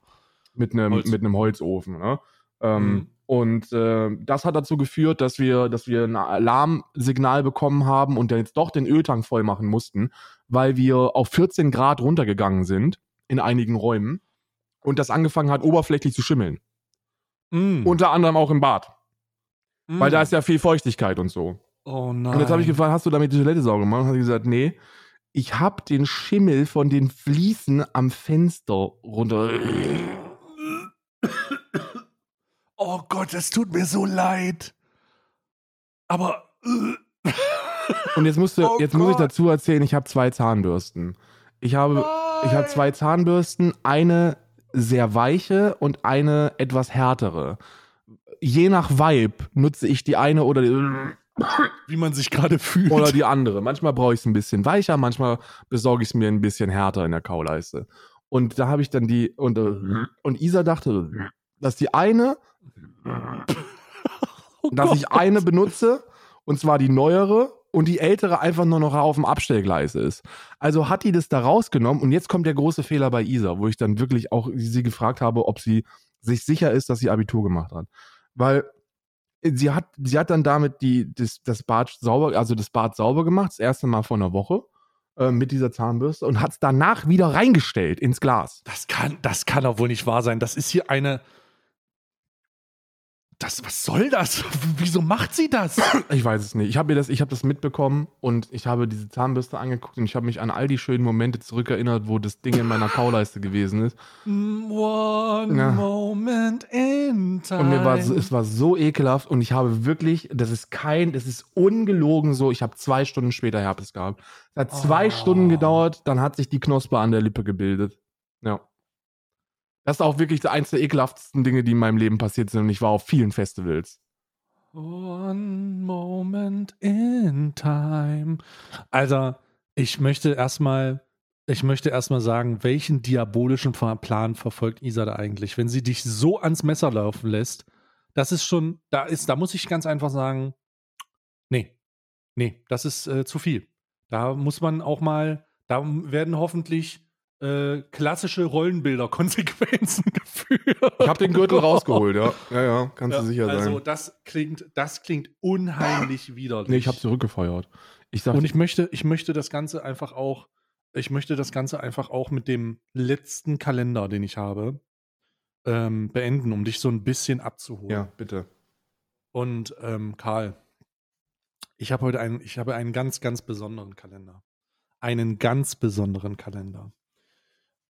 mit einem Holz. mit einem Holzofen. Ne? Ähm, Mhm. Und äh, das hat dazu geführt, dass wir, dass wir ein Alarmsignal bekommen haben und dann jetzt doch den Öltank voll machen mussten, weil wir auf 14 Grad runtergegangen sind in einigen Räumen und das angefangen hat, oberflächlich zu schimmeln. Mm. Unter anderem auch im Bad. Mm. Weil da ist ja viel Feuchtigkeit und so. Oh nein. Und jetzt habe ich gefragt, hast du damit die Toilette sauber gemacht? Und hat gesagt, nee. Ich habe den Schimmel von den Fliesen am Fenster runter. Oh Gott, es tut mir so leid. Aber. äh, Und jetzt, musste, Oh jetzt muss ich dazu erzählen, ich habe zwei Zahnbürsten. Ich habe, ich habe zwei Zahnbürsten, eine sehr weiche und eine etwas härtere. Je nach Vibe nutze ich die eine oder die, Wie man sich gerade fühlt. oder die andere. Manchmal brauche ich es ein bisschen weicher, manchmal besorge ich es mir ein bisschen härter in der Kauleiste. Und da habe ich dann die, und, äh, und Isa dachte, dass die eine, Oh dass Gott. ich eine benutze, und zwar die neuere, und die ältere einfach nur noch auf dem Abstellgleis ist. Also hat die das da rausgenommen und jetzt kommt der große Fehler bei Isa, wo ich dann wirklich auch sie gefragt habe, ob sie sich sicher ist, dass sie Abitur gemacht hat. Weil sie hat, sie hat dann damit die, das, das Bad sauber, also das Bad sauber gemacht, das erste Mal vor einer Woche äh, mit dieser Zahnbürste und hat es danach wieder reingestellt ins Glas. Das kann, das kann doch wohl nicht wahr sein. Das ist hier eine. Das, was soll das? Wieso macht sie das? Ich weiß es nicht. Ich habe mir das, ich habe das mitbekommen und ich habe diese Zahnbürste angeguckt und ich habe mich an all die schönen Momente zurückerinnert, wo das Ding in meiner Kauleiste gewesen ist. One Ja. moment in time. Und mir war so, es war so ekelhaft und ich habe wirklich, das ist kein, das ist ungelogen so. Ich habe zwei Stunden später Herpes gehabt. Es hat zwei Oh. Stunden gedauert, dann hat sich die Knospe an der Lippe gebildet. Ja. Das ist auch wirklich eins der ekelhaftesten Dinge, die in meinem Leben passiert sind und ich war auf vielen Festivals. One moment in time. Also, ich möchte erstmal, ich möchte erstmal sagen, welchen diabolischen Plan verfolgt Isa da eigentlich? Wenn sie dich so ans Messer laufen lässt, das ist schon, da ist, da muss ich ganz einfach sagen, nee, nee, das ist äh, zu viel. Da muss man auch mal, da werden hoffentlich äh, klassische Rollenbilder-Konsequenzen geführt. Ich habe den Gürtel rausgeholt, ja. Ja, ja, kannst Ja, du sicher also sein. das klingt, das klingt unheimlich widerlich. Nee, ich habe zurückgefeuert. Ich sag, Und ich möchte, ich möchte das Ganze einfach auch, ich möchte das Ganze einfach auch mit dem letzten Kalender, den ich habe, ähm, beenden, um dich so ein bisschen abzuholen. ja, bitte. Und ähm, Karl, ich habe heute einen, ich habe einen ganz, ganz besonderen Kalender. Einen ganz besonderen Kalender.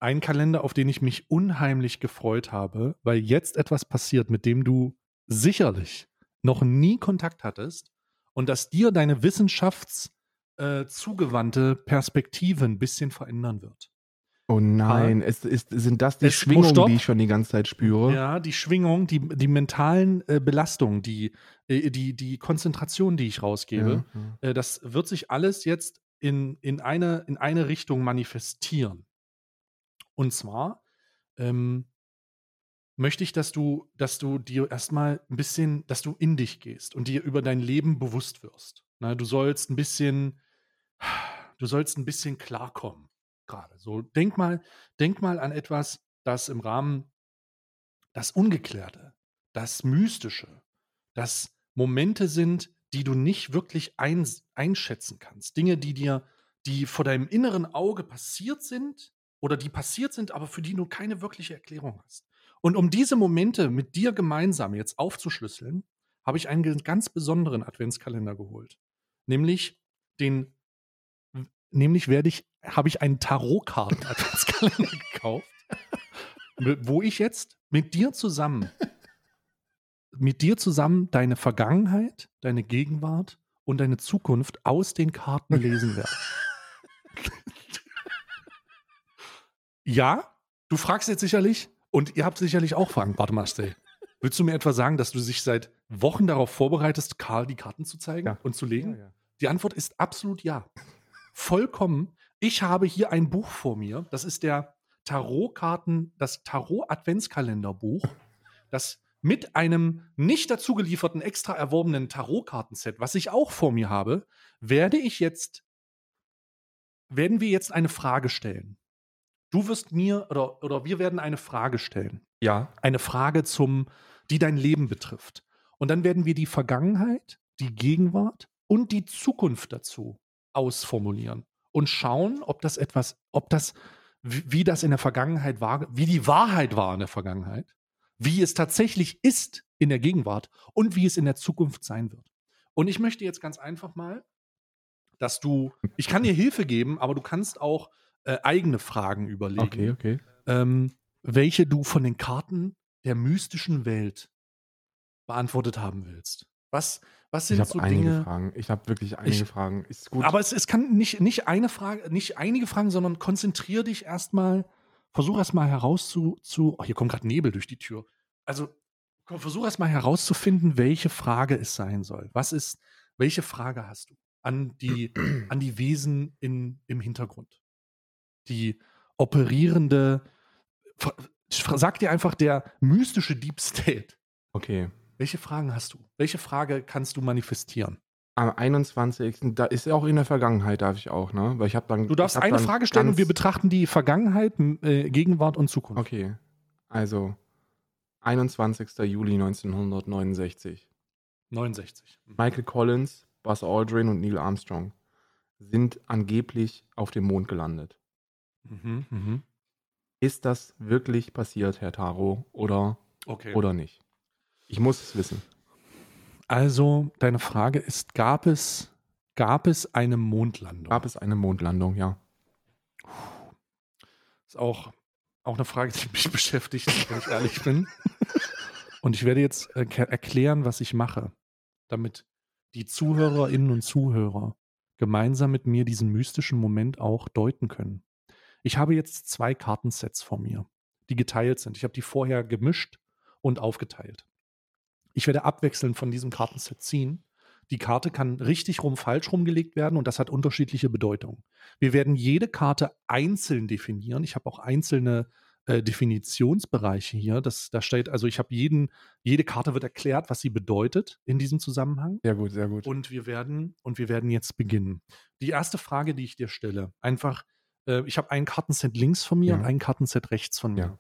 Ein Kalender, auf den ich mich unheimlich gefreut habe, weil jetzt etwas passiert, mit dem du sicherlich noch nie Kontakt hattest und das dir deine wissenschafts äh, Perspektive ein bisschen verändern wird. Oh nein, es ist, sind das die oh, Schwingungen, stopp. die ich schon die ganze Zeit spüre? Ja, die Schwingung, die, die mentalen äh, Belastungen, die, äh, die, die Konzentration, die ich rausgebe, Ja, ja. äh, das wird sich alles jetzt in, in, eine, in eine Richtung manifestieren. Und zwar ähm, möchte ich, dass du, dass du dir erstmal ein bisschen, dass du in dich gehst und dir über dein Leben bewusst wirst. Na, du sollst ein bisschen, du sollst ein bisschen klarkommen. Gerade so. Denk mal, denk mal an etwas, das im Rahmen das Ungeklärte, das Mystische, das Momente sind, die du nicht wirklich ein, einschätzen kannst. Dinge, die dir, die vor deinem inneren Auge passiert sind oder die passiert sind, aber für die du keine wirkliche Erklärung hast. Und um diese Momente mit dir gemeinsam jetzt aufzuschlüsseln, habe ich einen ganz besonderen Adventskalender geholt. Nämlich den, nämlich werde ich, habe ich einen Tarotkarten-Adventskalender gekauft, wo ich jetzt mit dir zusammen, mit dir zusammen deine Vergangenheit, deine Gegenwart und deine Zukunft aus den Karten lesen werde. ja, du fragst jetzt sicherlich, und ihr habt sicherlich auch Fragen. Warte mal, Stay. Willst du mir etwa sagen, dass du dich seit Wochen darauf vorbereitest, Karl die Karten zu zeigen Ja. und zu legen? Ja, ja. Die Antwort ist absolut ja. Vollkommen. Ich habe hier ein Buch vor mir. Das ist der Tarotkarten, das Tarot-Adventskalenderbuch, das mit einem nicht dazu gelieferten, extra erworbenen Tarotkartenset, was ich auch vor mir habe, werde ich jetzt, werden wir jetzt eine Frage stellen. Du wirst mir oder, oder wir werden eine Frage stellen ja. eine Frage zum, die dein Leben betrifft. Und dann werden wir die Vergangenheit, die Gegenwart und die Zukunft dazu ausformulieren und schauen, ob das etwas, ob das, wie, wie das in der Vergangenheit war, wie die Wahrheit war in der Vergangenheit, wie es tatsächlich ist in der Gegenwart und wie es in der Zukunft sein wird. Und ich möchte jetzt ganz einfach mal, dass du, ich kann dir Hilfe geben, aber du kannst auch äh, eigene Fragen überlegen, Okay, okay. ähm, welche du von den Karten der mystischen Welt beantwortet haben willst. Was, was Ich sind habe so einige Dinge? Fragen. Ich habe wirklich einige Ich- Fragen. Ist gut. Aber es, es kann nicht, nicht eine Frage, nicht einige Fragen, sondern konzentrier dich erstmal, versuch erstmal herauszu, zu, oh, hier kommt gerade Nebel durch die Tür. Also komm, versuch erstmal herauszufinden, welche Frage es sein soll. Was ist, welche Frage hast du an die, an die Wesen in, im Hintergrund? Die operierende, sag dir einfach der mystische Deep State. okay. Welche Fragen hast du? Welche Frage kannst du manifestieren? Am 21. Da ist ja auch in der Vergangenheit, darf ich auch, ne? Weil ich habe dann. Du darfst eine Frage stellen und wir betrachten die Vergangenheit, äh, Gegenwart und Zukunft. Okay. Also, 21. Juli 1969. 69. Michael Collins, Buzz Aldrin und Neil Armstrong sind angeblich auf dem Mond gelandet. Mhm, mhm. Ist das wirklich passiert, Herr Taro, oder, Okay. oder nicht? Ich muss es wissen. Also, deine Frage ist: Gab es, gab es eine Mondlandung? Gab es eine Mondlandung, ja. ist auch, auch eine Frage, die mich beschäftigt, wenn ich ehrlich bin. Und ich werde jetzt äh, erklären, was ich mache, damit die Zuhörerinnen und Zuhörer gemeinsam mit mir diesen mystischen Moment auch deuten können. Ich habe jetzt zwei Kartensets vor mir, die geteilt sind. Ich habe die vorher gemischt und aufgeteilt. Ich werde abwechselnd von diesem Kartenset ziehen. Die Karte kann richtig rum, falsch rumgelegt werden und das hat unterschiedliche Bedeutungen. Wir werden jede Karte einzeln definieren. Ich habe auch einzelne äh, Definitionsbereiche hier. Das, da steht, also ich habe jeden, jede Karte wird erklärt, was sie bedeutet in diesem Zusammenhang. Sehr gut, sehr gut. Und wir werden, und wir werden jetzt beginnen. Die erste Frage, die ich dir stelle, einfach, äh, ich habe ein Kartenset links von mir Ja. und ein Kartenset rechts von mir. Ja.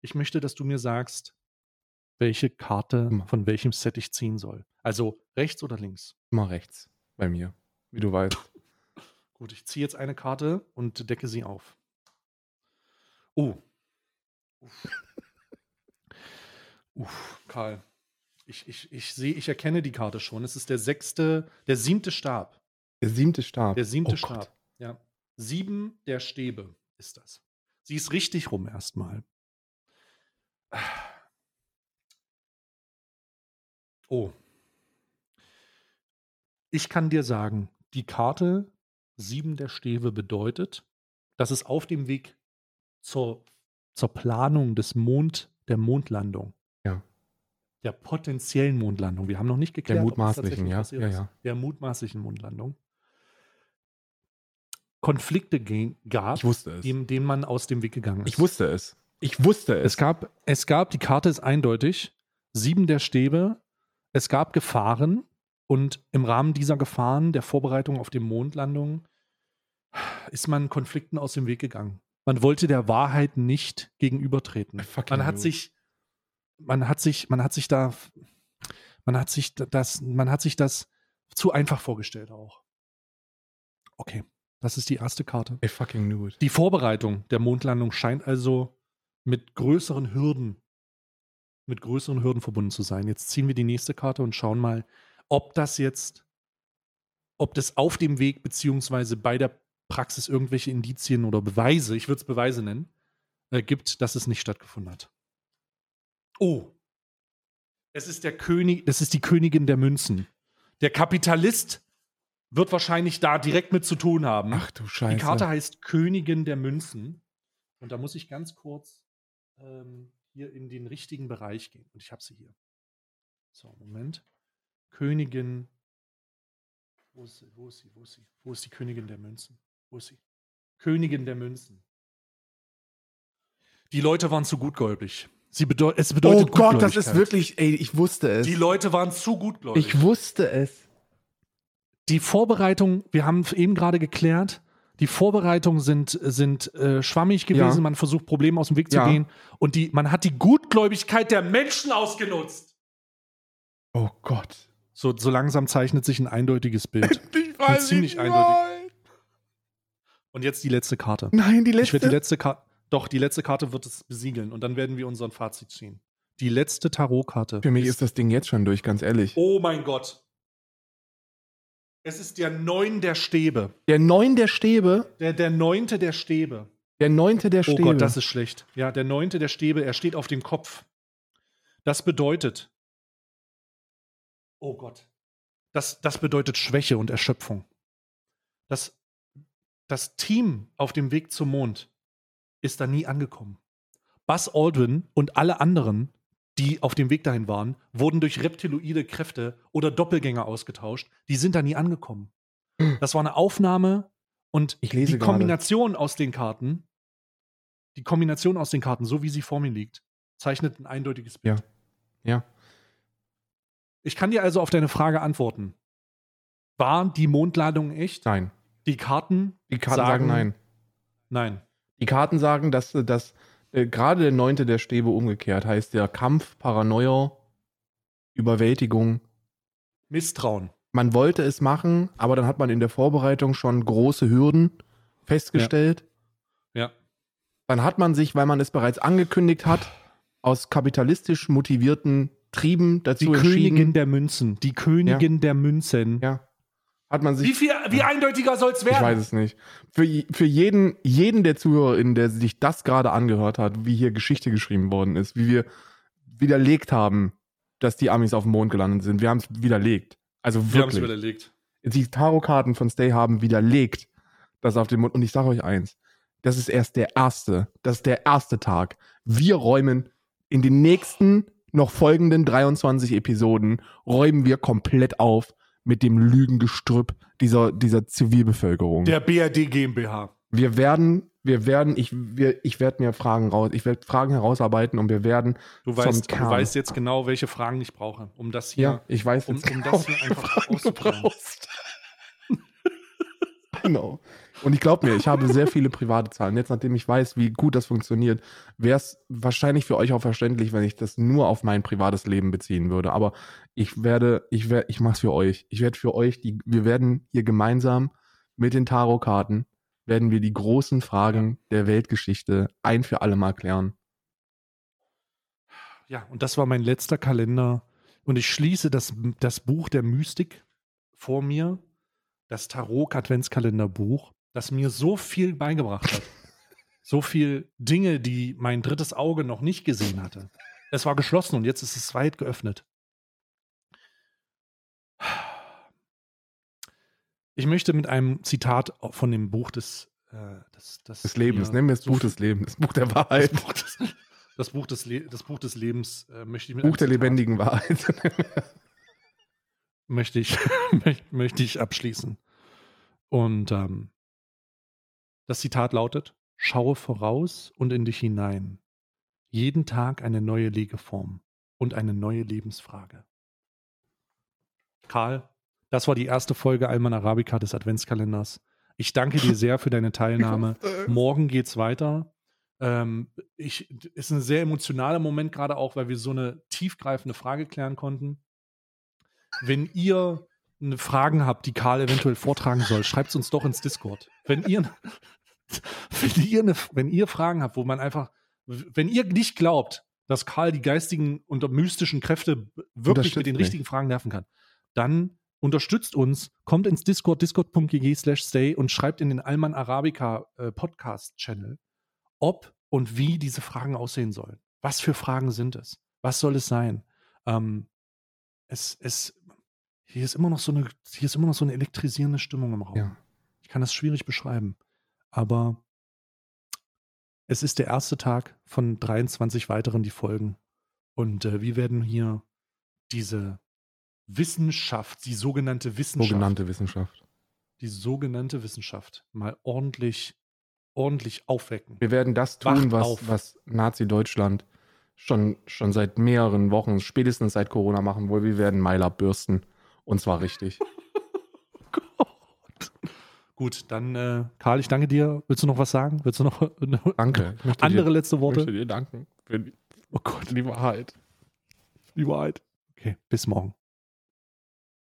Ich möchte, dass du mir sagst, welche Karte Immer. von welchem Set ich ziehen soll. Also rechts oder links. Immer rechts bei mir, wie du weißt. Gut, ich ziehe jetzt eine Karte und decke sie auf. Oh. Uff. Uff, Karl. Ich, ich, ich sehe, ich erkenne die Karte schon. Es ist der sechste, der siebte Stab. Der siebte Stab. Der siebte Oh Gott. Stab. Ja. Sieben der Stäbe ist das. Sie ist richtig rum erstmal. Oh. Ich kann dir sagen, die Karte sieben der Stäbe bedeutet, dass es auf dem Weg zur, zur Planung des Mond, der Mondlandung, Ja. der potenziellen Mondlandung, wir haben noch nicht geklärt, Der mutmaßlichen, ja. Ja, ja. der mutmaßlichen Mondlandung Konflikte gab, Ich wusste es. dem, denen man aus dem Weg gegangen ist. Ich wusste es. Ich wusste es. Es gab, es gab, die Karte ist eindeutig, sieben der Stäbe, es gab Gefahren und im Rahmen dieser Gefahren, der Vorbereitung auf die Mondlandung, ist man Konflikten aus dem Weg gegangen. Man wollte der Wahrheit nicht gegenübertreten. Man hat sich, man hat sich, man hat sich da, man hat sich das, man hat sich das zu einfach vorgestellt auch. Okay, das ist die erste Karte. I fucking knew it. Die Vorbereitung der Mondlandung scheint also mit größeren Hürden, mit größeren Hürden verbunden zu sein. Jetzt ziehen wir die nächste Karte und schauen mal, ob das jetzt, ob das auf dem Weg beziehungsweise bei der Praxis irgendwelche Indizien oder Beweise, ich würde es Beweise nennen, äh, gibt, dass es nicht stattgefunden hat. Oh, es ist der König, das ist die Königin der Münzen. Der Kapitalist wird wahrscheinlich da direkt mit zu tun haben. Ach du Scheiße. Die Karte heißt Königin der Münzen. Und da muss ich ganz kurz ähm, hier in den richtigen Bereich gehen. Und ich habe sie hier. So, Moment. Königin. Wo ist sie? Wo ist sie? Wo ist sie? Wo ist die Königin der Münzen? Wo ist sie? Königin der Münzen. Die Leute waren zu gutgläubig. Sie bedeu es oh bedeutet Gott, das ist wirklich, ey, ich wusste es. Die Leute waren zu gutgläubig. ich wusste es. Die Vorbereitung, wir haben eben gerade geklärt, die Vorbereitungen sind, sind äh, schwammig gewesen, Ja. man versucht Probleme aus dem Weg zu Ja. gehen und die, man hat die Gutgläubigkeit der Menschen ausgenutzt. Oh Gott. So, so langsam zeichnet sich ein eindeutiges Bild. Ich weiß ziemlich nicht, eindeutig. Und jetzt die letzte Karte. Nein, die Ich letzte. werde die letzte Karte, doch, die letzte Karte wird es besiegeln und dann werden wir unseren Fazit ziehen. Die letzte Tarotkarte. Für mich ist das Ding jetzt schon durch, ganz ehrlich. Oh mein Gott. Es ist der Neun der Stäbe. Der Neun der Stäbe. Der, der Neunte der Stäbe. Der Neunte der Stäbe. Oh Gott, das ist schlecht. Ja, der Neunte der Stäbe, er steht auf dem Kopf. Das bedeutet. Oh Gott. Das, das bedeutet Schwäche und Erschöpfung. Das, das Team auf dem Weg zum Mond ist da nie angekommen. Buzz Aldrin und alle anderen, die auf dem Weg dahin waren, wurden durch reptiloide Kräfte oder Doppelgänger ausgetauscht. Die sind da nie angekommen. Das war eine Aufnahme und die gerade. Kombination aus den Karten, die Kombination aus den Karten, so wie sie vor mir liegt, zeichnet ein eindeutiges Bild. Ja. Ich kann dir also auf deine Frage antworten. War die Mondladung echt? Nein. Die Karten Die Karten sagen, nein. Nein. Die Karten sagen, dass, dass äh, gerade der Neunte der Stäbe umgekehrt heißt der Kampf, Paranoia, Überwältigung. Misstrauen. Man wollte es machen, aber dann hat man in der Vorbereitung schon große Hürden festgestellt. Ja. Dann hat man sich, weil man es bereits angekündigt hat, aus kapitalistisch motivierten Trieben dazu Die entschieden. Königin der Münzen. Die Königin der Münzen. ja. Hat man sich Wie, viel, wie eindeutiger soll es Ich werden? weiß es nicht. Für, für jeden, jeden der ZuhörerInnen, der sich das gerade angehört hat, wie hier Geschichte geschrieben worden ist, wie wir widerlegt haben, dass die Amis auf dem Mond gelandet sind. Wir haben es widerlegt. Also Wir haben es wirklich. überlegt. Die Tarotkarten von Stay haben widerlegt, dass auf dem Mond. Und ich sage euch eins: Das ist erst der erste. Das ist der erste Tag. Wir räumen in den nächsten noch folgenden 23 Episoden räumen wir komplett auf mit dem Lügengestrüpp dieser, dieser Zivilbevölkerung. Der BRD GmbH. Wir werden, wir werden, ich, wir, ich werde mir Fragen raus, ich werde Fragen herausarbeiten und wir werden. Du weißt, du weißt jetzt genau, welche Fragen ich brauche, um das hier. Ja, ich weiß um- jetzt um genau, das hier welche einfach Fragen du auszuklären. brauchst. genau. Und ich glaube mir, ich habe sehr viele private Zahlen. Jetzt, nachdem ich weiß, wie gut das funktioniert, wäre es wahrscheinlich für euch auch verständlich, wenn ich das nur auf mein privates Leben beziehen würde. Aber ich werde, ich werde, ich mache es für euch. Ich werde für euch die, wir werden hier gemeinsam mit den Tarotkarten werden wir die großen Fragen der Weltgeschichte ein für alle Mal klären. Ja, und das war mein letzter Kalender. Und ich schließe das, das Buch der Mystik vor mir, das Tarot-Adventskalenderbuch, das mir so viel beigebracht hat. so viel Dinge, die mein drittes Auge noch nicht gesehen hatte. Es war geschlossen und jetzt ist es weit geöffnet. Ich möchte mit einem Zitat von dem Buch des, äh, des, des, Des Lebens, mir nennen wir es so Buch des Lebens, das Buch der das Wahrheit, Buch des, das Buch des, Le das Buch des Lebens äh, möchte ich mit Buch der Zitat- lebendigen Wahrheit. möchte ich, möcht- möchte ich abschließen. Und ähm, das Zitat lautet: Schaue voraus und in dich hinein. Jeden Tag eine neue Legeform und eine neue Lebensfrage. Karl, das war die erste Folge Alman Arabica des Adventskalenders. Ich danke dir sehr für deine Teilnahme. Morgen geht's weiter. Ähm, ich, ist ein sehr emotionaler Moment, gerade auch, weil wir so eine tiefgreifende Frage klären konnten. Wenn ihr Fragen habt, die Karl eventuell vortragen soll, schreibt es uns doch ins Discord. Wenn ihr, wenn ihr, eine, wenn ihr Fragen habt, wo man einfach, wenn ihr nicht glaubt, dass Karl die geistigen und mystischen Kräfte wirklich mit den mich. richtigen Fragen nerven kann, dann unterstützt uns, kommt ins Discord, discord.gg slash stay und schreibt in den Alman Arabica äh, Podcast-Channel, ob und wie diese Fragen aussehen sollen. Was für Fragen sind es? Was soll es sein? Ähm, es, es, hier ist immer noch so eine, hier ist immer noch so eine elektrisierende Stimmung im Raum. Ja. Ich kann das schwierig beschreiben. Aber es ist der erste Tag von 23 weiteren, die folgen. Und äh, wir werden hier diese Wissenschaft, die sogenannte Wissenschaft, Sogenannte Wissenschaft. die sogenannte Wissenschaft mal ordentlich, ordentlich aufwecken. Wir werden das Wacht tun, was, auf. was Nazi-Deutschland schon, schon seit mehreren Wochen, spätestens seit Corona machen will. Wir werden Meiler bürsten. Und zwar richtig. Gott. Gut, dann, äh, Karl, ich danke dir. Willst du noch was sagen? Willst du noch eine Danke. Ich andere dir, letzte ich Worte? möchte dir danken für die, Oh Gott, die Wahrheit. die Wahrheit. Okay, bis morgen.